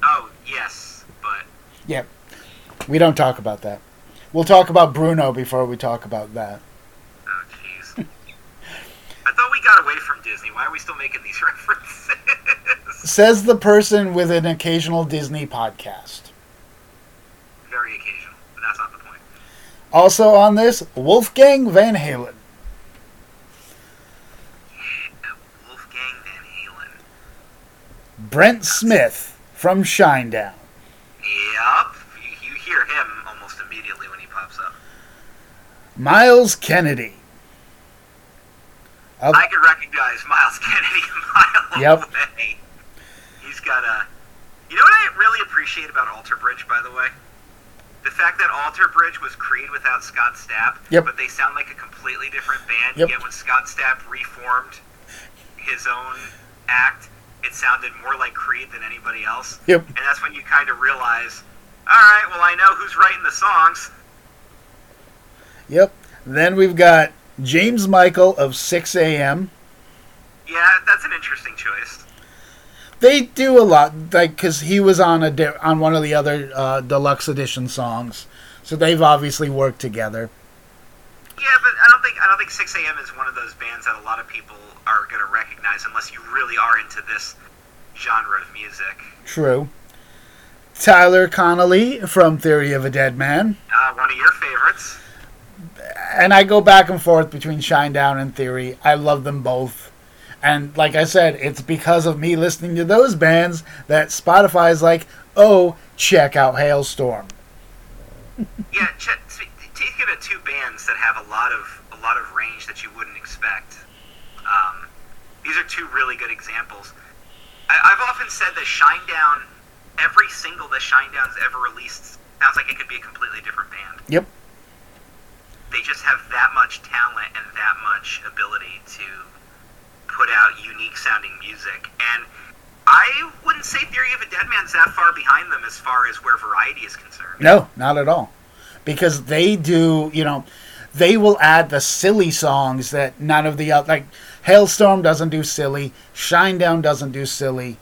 Oh yes, but Yep. We don't talk about that. We'll talk about Bruno before we talk about that. I thought we got away from Disney. Why are we still making these references? Says the person with an occasional Disney podcast. Very occasional, but that's not the point. Also on this, Wolfgang Van Halen. Yeah, Wolfgang Van Halen. Brent Smith from Shinedown. Yup. You, you hear him almost immediately when he pops up. Myles Kennedy. Of- I can recognize Myles Kennedy a mile Yep. away. He's got a. You know what I really appreciate about Alter Bridge, by the way? the fact that Alter Bridge was Creed without Scott Stapp, Yep. but they sound like a completely different band. Yep. Yet when Scott Stapp reformed his own act, it sounded more like Creed than anybody else. Yep. And that's when you kind of realize, all right, well I know who's writing the songs. Yep. Then we've got James Michael of Sixx:A.M. Yeah, that's an interesting choice. They do a lot, like because he was on a di- on one of the other uh, deluxe edition songs, so they've obviously worked together. Yeah, but I don't think I don't think Sixx:A.M. is one of those bands that a lot of people are going to recognize unless you really are into this genre of music. True. Tyler Connolly from Theory of a Dead Man, Uh, one of your favorites. And I go back and forth between Shinedown and Theory. I love them both. And like I said, it's because of me listening to those bands that Spotify is like, oh, check out Halestorm. Yeah, ch- take it at two bands that have a lot of a lot of range that you wouldn't expect. Um, these are two really good examples. I, I've often said that Shinedown, every single that Shinedown's ever released sounds like it could be a completely different band. Yep. They just have that much talent and that much ability to put out unique sounding music. And I wouldn't say Theory of a Dead Man's that far behind them as far as where variety is concerned. No, not at all. Because they do, you know, they will add the silly songs that none of the other, like, Halestorm doesn't do silly, Shinedown doesn't do silly.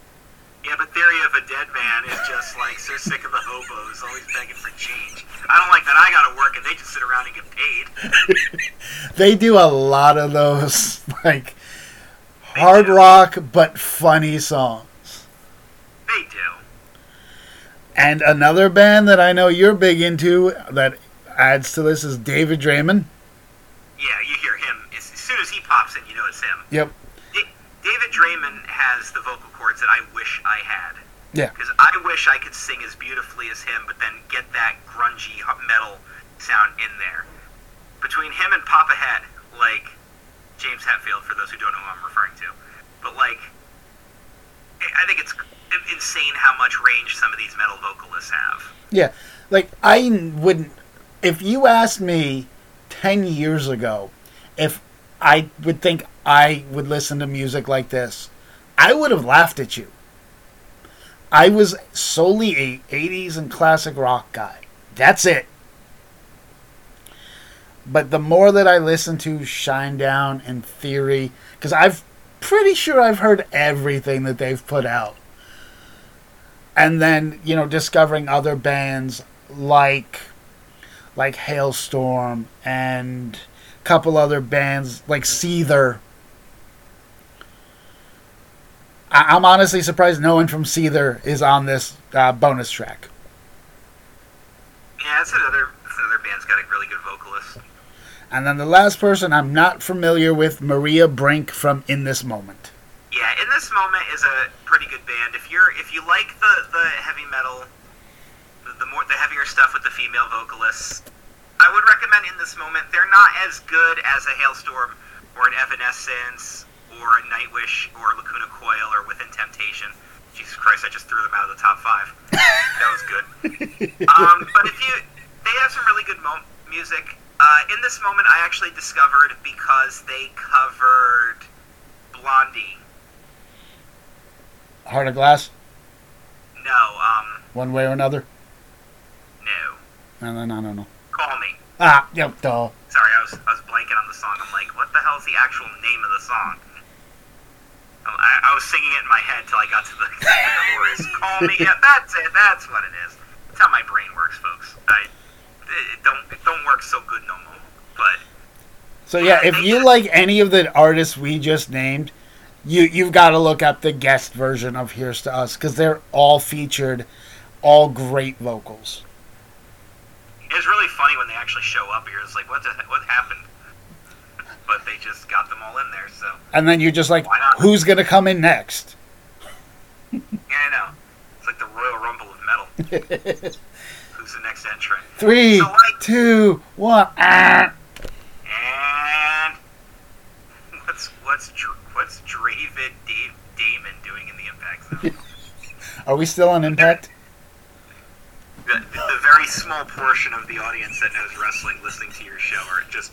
Yeah, but Theory of a Dead Man is just like so sick of the hobos, always begging for change. I don't like that I gotta work and they just sit around and get paid. They do a lot of those, like, They hard do. rock but funny songs. They do. And another band that I know you're big into that adds to this is David Draiman. Yeah, you hear him. As, soon as he pops in, you know it's him. Yep. Da- David Draiman has the vocal cords that I wish I had. Yeah. Because I wish I could sing as beautifully as him, but then get that grungy metal sound in there. Between him and Papa Het, like James Hetfield, for those who don't know who I'm referring to, but like, I I think it's insane how much range some of these metal vocalists have. Yeah, like I wouldn't. If you asked me ten years ago, if I would think I would listen to music like this, I would have laughed at you. I was solely a '80s and classic rock guy. That's it. But the more that I listen to Shinedown and Theory, because I've pretty sure I've heard everything that they've put out and then you know discovering other bands like like Halestorm and a couple other bands like Seether. I- I'm honestly surprised no one from Seether is on this uh, bonus track. Yeah, that's another, that's another band's got a really good vocalist. And then the last person I'm not familiar with, Maria Brink from In This Moment. Yeah, in this moment is a pretty good band. If you're if you like the the heavy metal, the, the more the heavier stuff with the female vocalists, I would recommend in this moment. They're not as good as a Halestorm or an Evanescence or a Nightwish or Lacuna Coil or Within Temptation. Jesus Christ, I just threw them out of the top five. that was good. Um, but if you, they have some really good mo- music. Uh, in this moment, I actually discovered because they covered Blondie. Heart of Glass, No, um, one way or another. no. And then I don't know. Call me. Ah, yep, duh. Sorry, I was I was blanking on the song. I'm like, what the hell is the actual name of the song? I, I was singing it in my head till I got to the, the chorus. Call me. Yeah, that's it. That's what it is. That's how my brain works, folks. I it don't it don't work so good no more. But So yeah, if you like any of the artists we just named, you you've got to look up the guest version of Here's to Us because they're all featured, all great vocals. it's really funny when they actually show up here. It's like, what the, what happened? But they just got them all in there. So And then you're just like, who's gonna come in next? yeah, I know. It's like the Royal Rumble of metal. Who's the next entrant? Three, So, like- two, one. Ah. And what's what's what's Dravid Dave Damon doing in the Impact Zone? Are we still on Impact? the, the very small portion of the audience that knows wrestling listening to your show are just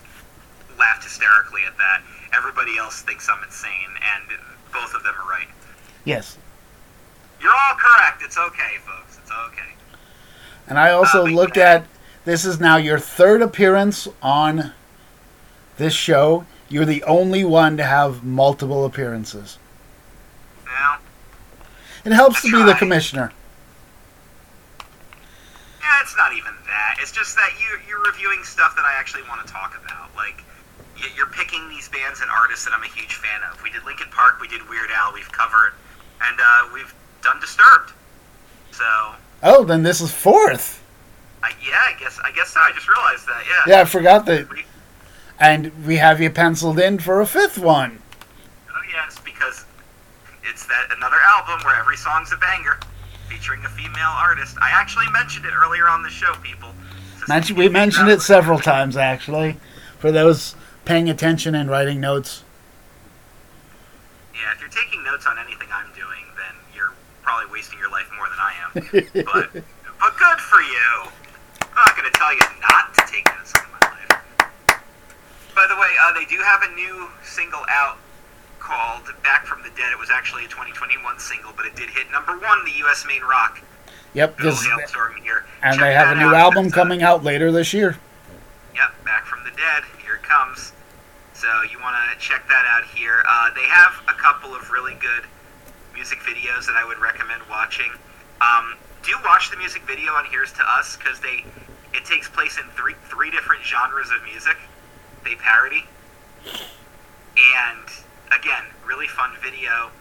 laughed hysterically at that. Everybody else thinks I'm insane, and both of them are right. Yes. You're all correct. It's okay, folks. It's okay. And I also Uh, looked yeah. at this is now your third appearance on this show. You're the only one to have multiple appearances. Now, It helps to be the commissioner. yeah, it's not even that. It's just that you you're reviewing stuff that I actually want to talk about. Like, you're picking these bands and artists that I'm a huge fan of. We did Linkin Park. We did Weird Al. We've covered, and uh, we've done Disturbed. So, Oh, then this is fourth. I, yeah, I guess I guess so. I just realized that. Yeah. Yeah, I forgot that. We- And we have you penciled in for a fifth one. Oh yes, because it's that another album where every song's a banger, featuring a female artist. I actually mentioned it earlier on the show, people. Mention- we mentioned it several times, actually, for those paying attention and writing notes. Yeah, if you're taking notes on anything I'm doing, then you're probably wasting your life more than I am. but but good for you. I'm not going to tell you not to take notes on my life. By the way, uh, they do have a new single out called "Back from the Dead." It was actually a 2021 single, but it did hit number one the U.S. main rock. Yep, Bill 'cause- Halestorm here. and Check they have a new out. album coming out later this year. Yep, Back from the Dead. Comes. So you want to check that out here. Uh, they have a couple of really good music videos that I would recommend watching. Um, do watch the music video on Here's to Us because they it takes place in three three different genres of music. They parody, and again, really fun video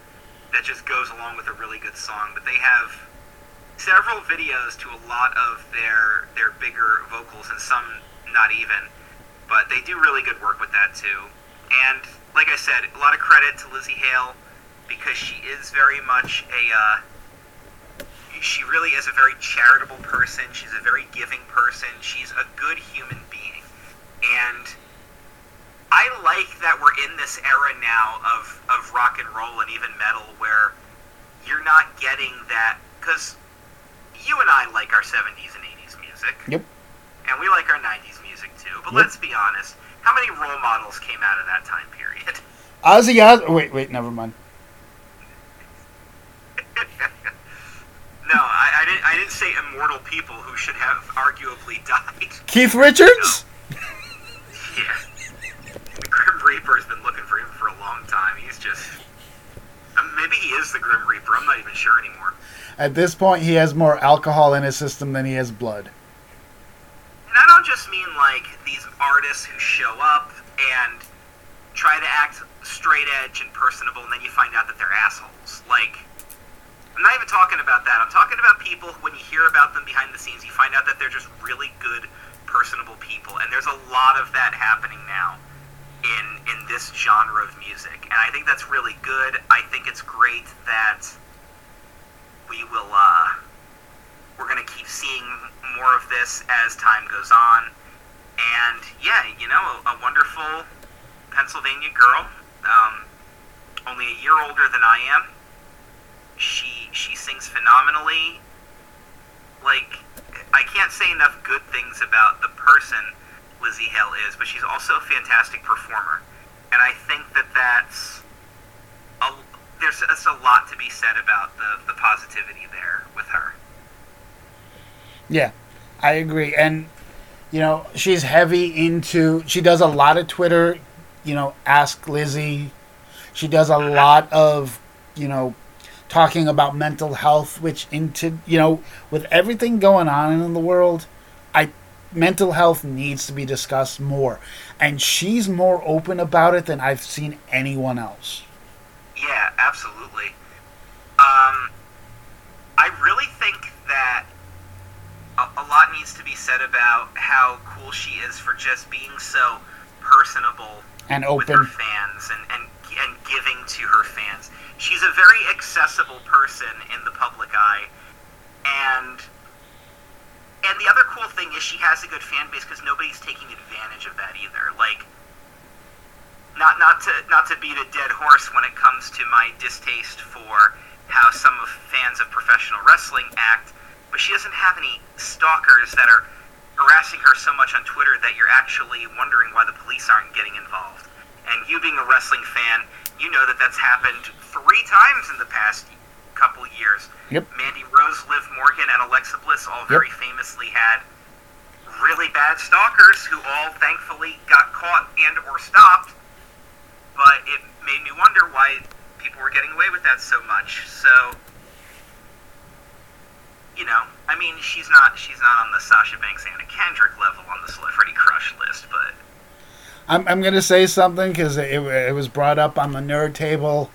that just goes along with a really good song. But they have several videos to a lot of their their bigger vocals and some not even but they do really good work with that too and like i said a lot of credit to lzzy hale because she is very much a uh, she really is a very charitable person she's a very giving person she's a good human being and i like that we're in this era now of, of rock and roll and even metal where you're not getting that because you and I like our 70s and 80s music. Yep. And we like our 90s But Yep. let's be honest. How many role models came out of that time period? Ozzy Os- Wait, wait, never mind. no, I, I didn't. I didn't say immortal people who should have arguably died. Keith Richards? Yeah, the Grim Reaper's been looking for him for a long time. He's just. Um, maybe he is the Grim Reaper. I'm not even sure anymore. At this point, he has more alcohol in his system than he has blood. And I don't just mean like these artists who show up and try to act straight edge and personable, and then you find out that they're assholes. Like, I'm not even talking about that. I'm talking about people who, when you hear about them behind the scenes, you find out that they're just really good, personable people. And there's a lot of that happening now in in this genre of music, and I think that's really good. I think it's great that we will. Uh, we're going to keep seeing more of this as time goes on. And yeah, you know, a, a wonderful Pennsylvania girl, um, only a year older than I am. She she sings phenomenally. Like I can't say enough good things about the person Lzzy Hale is, but she's also a fantastic performer. And I think that that's a, there's, there's a lot to be said about the, the positivity there with her. Yeah, I agree. And, you know, she's heavy into, she does a lot of Twitter, you know, Ask Lzzy. She does a lot of, you know, talking about mental health, which into, you know, with everything going on in the world, I, mental health needs to be discussed more. And she's more open about it than I've seen anyone else. Yeah, absolutely. Um, I really think that a, a lot needs to be said about how cool she is for just being so personable And with her open. fans and, and and giving to her fans. She's a very accessible person in the public eye, and and the other cool thing is she has a good fan base because nobody's taking advantage of that either. Like, not not to not to beat a dead horse when it comes to my distaste for how some of fans of professional wrestling act, but she doesn't have any stalkers that are harassing her so much on Twitter that you're actually wondering why the police aren't getting involved. And you being a wrestling fan, you know that that's happened three times in the past couple years. Yep. Mandy Rose, Liv Morgan, and Alexa Bliss all very famously had really bad stalkers who all thankfully got caught and or stopped. But it made me wonder why people were getting away with that so much. So you know, I mean, she's not she's not on the Sasha Banks Anna Kendrick level on the celebrity crush list, but I'm, I'm going to say something because it, it was brought up on the nerd table,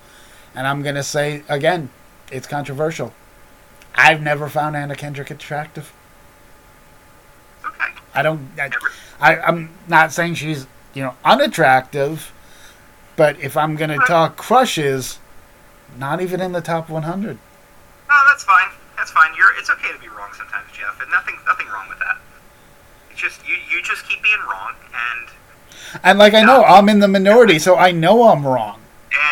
and I'm going to say again, it's controversial. I've never found Anna Kendrick attractive. okay. I don't. I, I I'm not saying she's you know unattractive, but if I'm going to talk crushes, not even in the top 100. No, that's fine. That's fine. You're. It's okay to be wrong sometimes, Jeff, and nothing nothing wrong with that. It's just you you just keep being wrong, and And like I know I'm in the minority, so I know I'm wrong.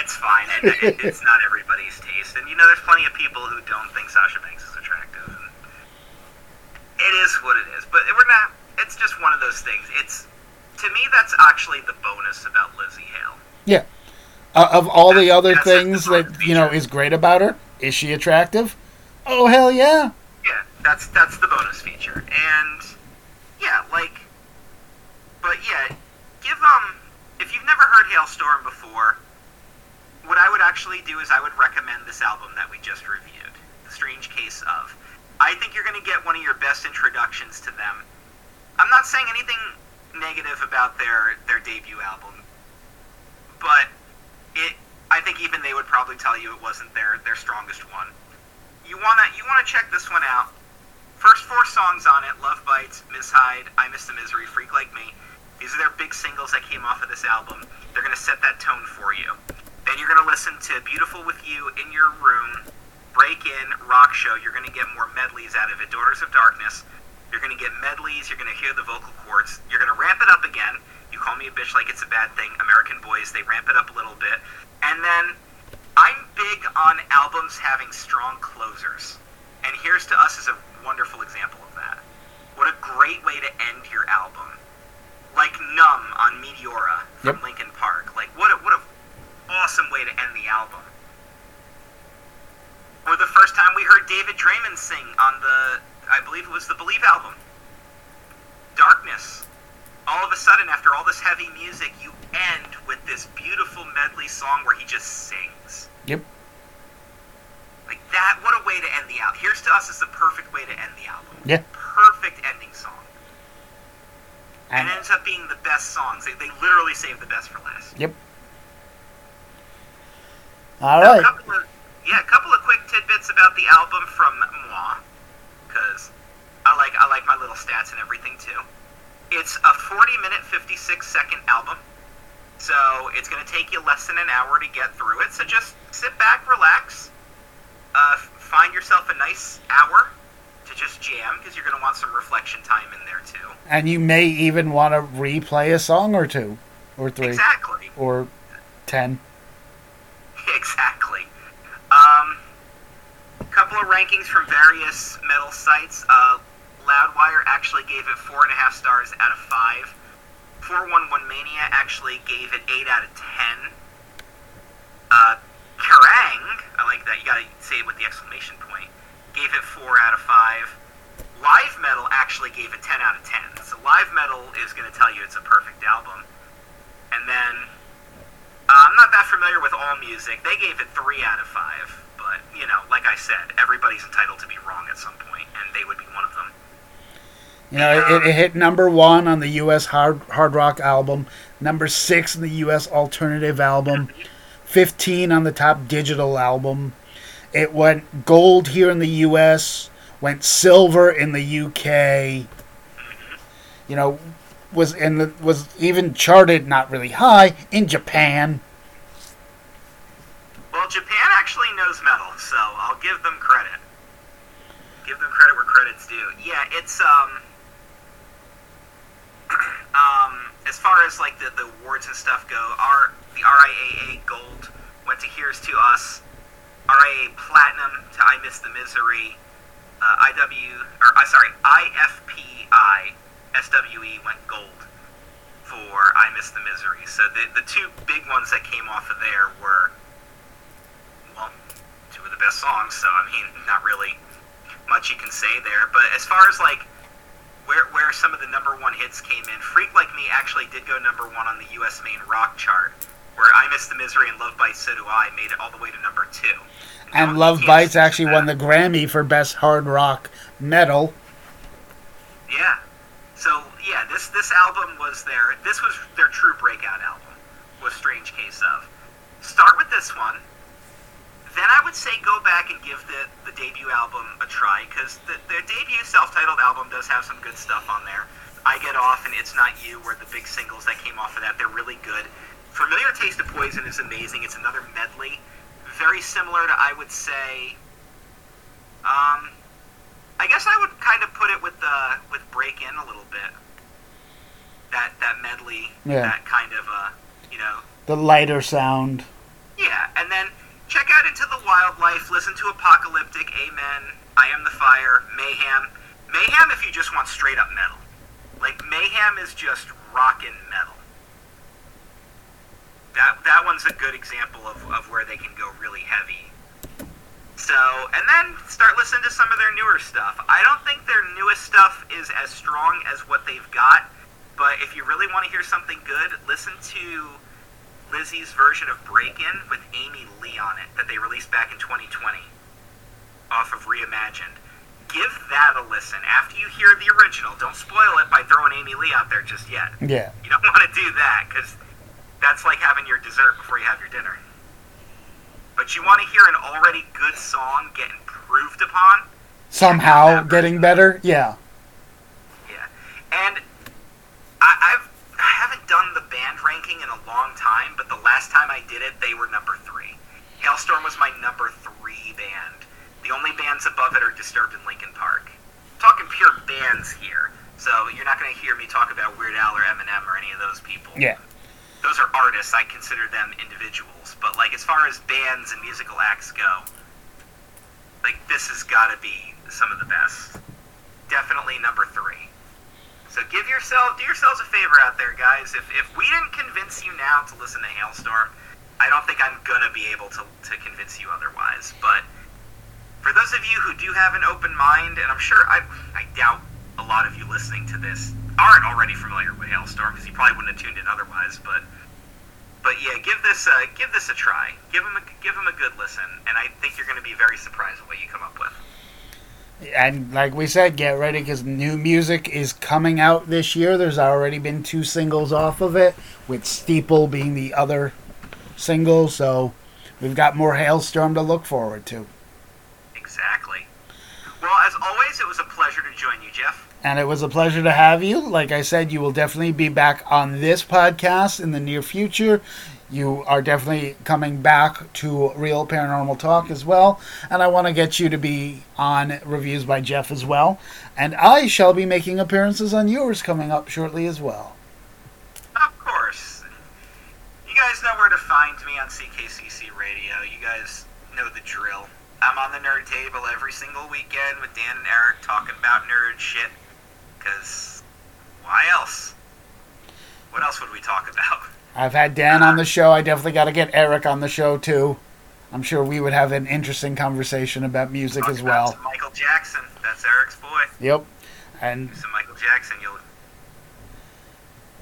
it's fine. And it, it's not everybody's taste, and you know, there's plenty of people who don't think Sasha Banks is attractive. And it is what it is, but we're not. It's just one of those things. It's to me that's actually the bonus about Lzzy Hale. Yeah. Uh, of all the other things that you know is great about her, is she attractive? Oh hell yeah! Yeah, that's that's the bonus feature, and yeah, like, but yeah, give um, if you've never heard Halestorm before, what I would actually do is I would recommend this album that we just reviewed, The Strange Case of. I think you're going to get one of your best introductions to them. I'm not saying anything negative about their their debut album, but it. I think even they would probably tell you it wasn't their their strongest one you wanna you wanna check this one out. First four songs on it: Love Bites, Miss Hyde, I Miss the Misery, Freak Like Me. These are their big singles that came off of this album. They're gonna set that tone for you. Then you're gonna listen to Beautiful with You in Your Room, Break In, Rock Show. You're gonna get more medleys out of it. Daughters of Darkness. You're gonna get medleys. You're gonna hear the vocal cords. You're gonna ramp it up again. You call me a bitch like it's a bad thing. American Boys. They ramp it up a little bit, and then I'm big on albums having strong closers. And Here's to Us is a wonderful example of that. What a great way to end your album. Like Numb on Meteora from Yep. Linkin Park. Like what a what a awesome way to end the album. Or the first time we heard David Draiman sing on the I believe it was the Believe album. Darkness. All of a sudden, after all this heavy music, you end with this beautiful medley song where he just sings. Yep. Like that, what a way to end the album. Here's to Us is the perfect way to end the album. Yeah. Perfect ending song. And, And it ends up being the best songs. They, they literally save the best for last. yep. All A right. couple of, yeah, a couple of quick tidbits about the album from moi, because I like I like my little stats and everything too. It's a 40 minute 56 second album, so it's going to take you less than an hour to get through it. So just sit back, relax, uh, find yourself a nice hour to just jam because you're going to want some reflection time in there too. And you may even want to replay a song or two, or three, Exactly. or ten. Exactly. Um, a couple of rankings from various metal sites. Uh, Loudwire actually gave it four and a half stars out of five. 411 Mania actually gave it eight out of ten. Uh, Kerrang, I like that. You gotta say it with the exclamation point. Gave it four out of five. Live Metal actually gave it ten out of ten. So Live Metal is gonna tell you it's a perfect album. And then uh, I'm not that familiar with AllMusic. They gave it three out of five, but you know, like I said, everybody's entitled to be wrong at some point, and they would be one of them. You know, it, it hit number one on the U.S. hard hard rock album, number six in the U.S. alternative album, fifteen on the top digital album. It went gold here in the U.S., went silver in the U.K. You know, was the, was even charted not really high in Japan. Well, Japan actually knows metal, so I'll give them credit. Give them credit where credit's due. Yeah, it's um, um, as far as like the, the awards and stuff go, our the RIAA Gold went to Here's to Us, RIAA Platinum to I Miss the Misery, uh, IW or uh, sorry IFPI SWE went gold for I Miss the Misery. So the the two big ones that came off of there were well two of the best songs. So I mean not really much you can say there. But as far as like where where some of the number one hits came in, Freak Like Me actually did go number one on the U.S. main rock chart. Where I Miss the Misery and Love Bites So Do I made it all the way to number two. And Love Bites actually won the. Grammy for Best Hard Rock Metal. Yeah. So yeah, this this album was their this was their true breakout album. Was Strange Case of. Start with this one. Then I would say go back and give the, the debut album a try because the, their debut self-titled album does have some good stuff on there. I Get Off and It's Not You were the big singles that came off of that. They're really good. Familiar Taste of Poison is amazing. It's another medley, very similar to I would say. Um, I guess I would kind of put it with the with Break In a little bit. That that medley, Yeah. that kind of uh, you know, The lighter sound. yeah. And then check out Into the Wildlife. Listen to Apocalyptic, Amen, I Am the Fire, Mayhem, Mayhem. If you just want straight up metal, like Mayhem is just rockin' metal. That that one's a good example of, of where they can go really heavy. So, and then start listening to some of their newer stuff. I don't think their newest stuff is as strong as what they've got, but if you really want to hear something good, listen to Lzzy's version of Break In with Amy Lee on it that they released back in 2020 off of Reimagined. Give that a listen. After you hear the original, don't spoil it by throwing Amy Lee out there just yet. Yeah. You don't want to do that because that's like having your dessert before you have your dinner. But you want to hear an already good song get improved upon. Somehow getting better. Yeah. Yeah, and I, I've I haven't done the in a long time, but the last time I did it, they were number three. Halestorm was my number three band. The only bands above it are Disturbed and Linkin Park. talking pure bands here, so you're not going to hear me talk about Weird Al or Eminem or any of those people. Yeah. those are artists. I consider them individuals. But like as far as bands and musical acts go, like this has got to be some of the best. Definitely number three. So give yourself, do yourselves a favor out there, guys. If if we didn't convince you now to listen to Halestorm, I don't think I'm gonna be able to to convince you otherwise. But for those of you who do have an open mind, and I'm sure I I doubt a lot of you listening to this aren't already familiar with Halestorm because you probably wouldn't have tuned in otherwise. But but yeah, give this give this a try. Give them a give them a good listen, and I think you're going to be very surprised at what you come up with. And like we said, get ready because new music is coming out this year. There's already been two singles off of it, with Steeple being the other single. So we've got more Halestorm to look forward to. Exactly. Well, as always, it was a pleasure to join you, Jeff. And it was a pleasure to have you. Like I said, you will definitely be back on this podcast in the near future. You are definitely coming back to Real Paranormal Talk as well. And I want to get you to be on Reviews by Jeff as well. And I shall be making appearances on yours coming up shortly as well. Of course. You guys know where to find me on CKCC Radio. You guys know the drill. I'm on the nerd table every single weekend with Dan and Eric talking about nerd shit. Because why else? What else would we talk about? I've had Dan on the show. I definitely got to get Eric on the show too. I'm sure we would have an interesting conversation about music Talk as about well. some Michael Jackson. That's Eric's boy. Yep. And Some Michael Jackson. You'll.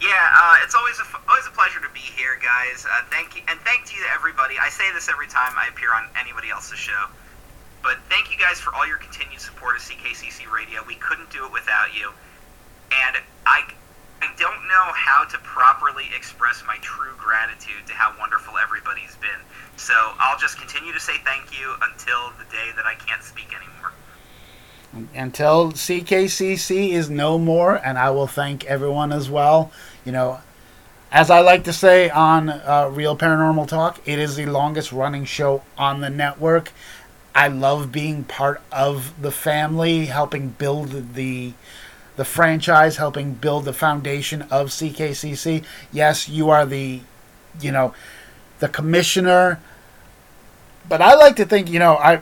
Yeah, uh, it's always a always a pleasure to be here, guys. Uh, thank you, and thank you to everybody. I say this every time I appear on anybody else's show, but thank you guys for all your continued support of CKCC Radio. We couldn't do it without you, and I I don't know how to properly express my true gratitude to how wonderful everybody's been. So I'll just continue to say thank you until the day that I can't speak anymore. until CKCC is no more, and I will thank everyone as well. You know, as I like to say on uh, Real Paranormal Talk, it is the longest running show on the network. I love being part of the family, helping build the the franchise, helping build the foundation of CKCC. Yes, you are the, you know, the commissioner, but I like to think, you know, I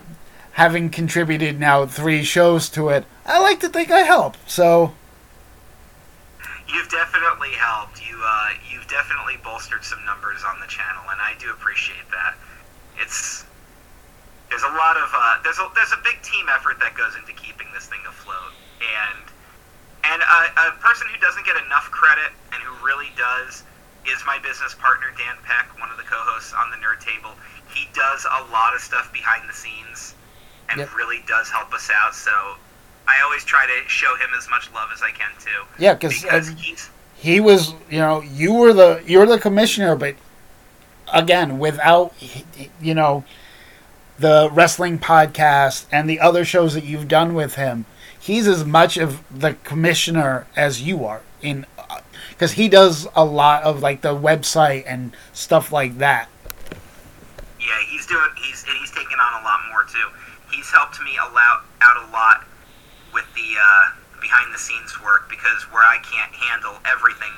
having contributed now three shows to it, I like to think I help. So You've definitely helped. You uh, you've definitely bolstered some numbers on the channel, and I do appreciate that. It's there's a lot of uh, there's a there's a big team effort that goes into keeping this thing afloat, and and a, a person who doesn't get enough credit and who really does is my business partner Dan Peck, one of the co-hosts on the Nerd Table. He does a lot of stuff behind the scenes, and Yep. really does help us out. So I always try to show him as much love as I can too yeah, because um, he's he was, you know, you were the you're the commissioner, but again, without you know the wrestling podcast and the other shows that you've done with him, he's as much of the commissioner as you are in because he does a lot of like the website and stuff like that. yeah he's doing he's and he's taking on a lot more too. He's helped me allow out a lot with the uh, behind the scenes work because where I can't handle everything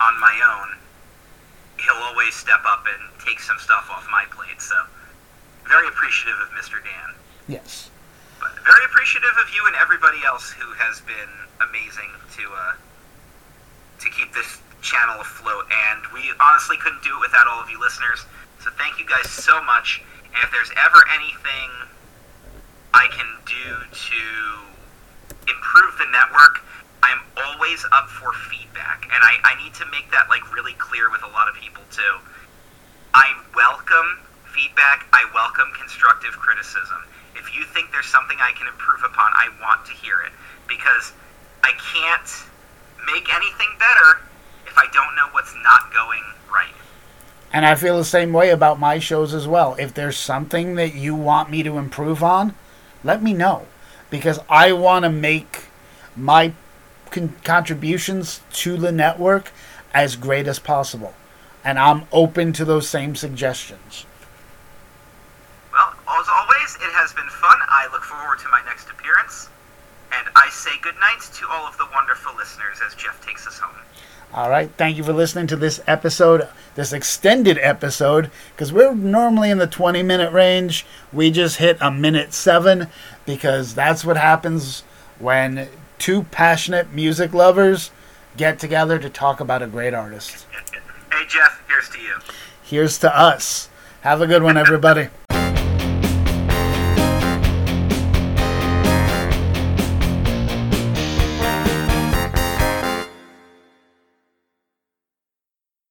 on my own, he'll always step up and take some stuff off my plate. So very appreciative of Mr. Dan. Yes. Very appreciative of you and everybody else who has been amazing to uh, to keep this channel afloat. And we honestly couldn't do it without all of you listeners. So thank you guys so much. And if there's ever anything I can do to improve the network, I'm always up for feedback. And I, I need to make that like really clear with a lot of people too. I welcome feedback. I welcome constructive criticism. If you think there's something I can improve upon, I want to hear it because I can't make anything better if I don't know what's not going right. And I feel the same way about my shows as well. If there's something that you want me to improve on, let me know because I want to make my con- contributions to the network as great as possible. And I'm open to those same suggestions. As always, it has been fun. I look forward to my next appearance. And I say goodnight to all of the wonderful listeners as Jeff takes us home. All right. Thank you for listening to this episode, this extended episode, because we're normally in the 20 minute range. We just hit a minute seven because that's what happens when two passionate music lovers get together to talk about a great artist. Hey, Jeff, here's to you. Here's to us. Have a good one, everybody.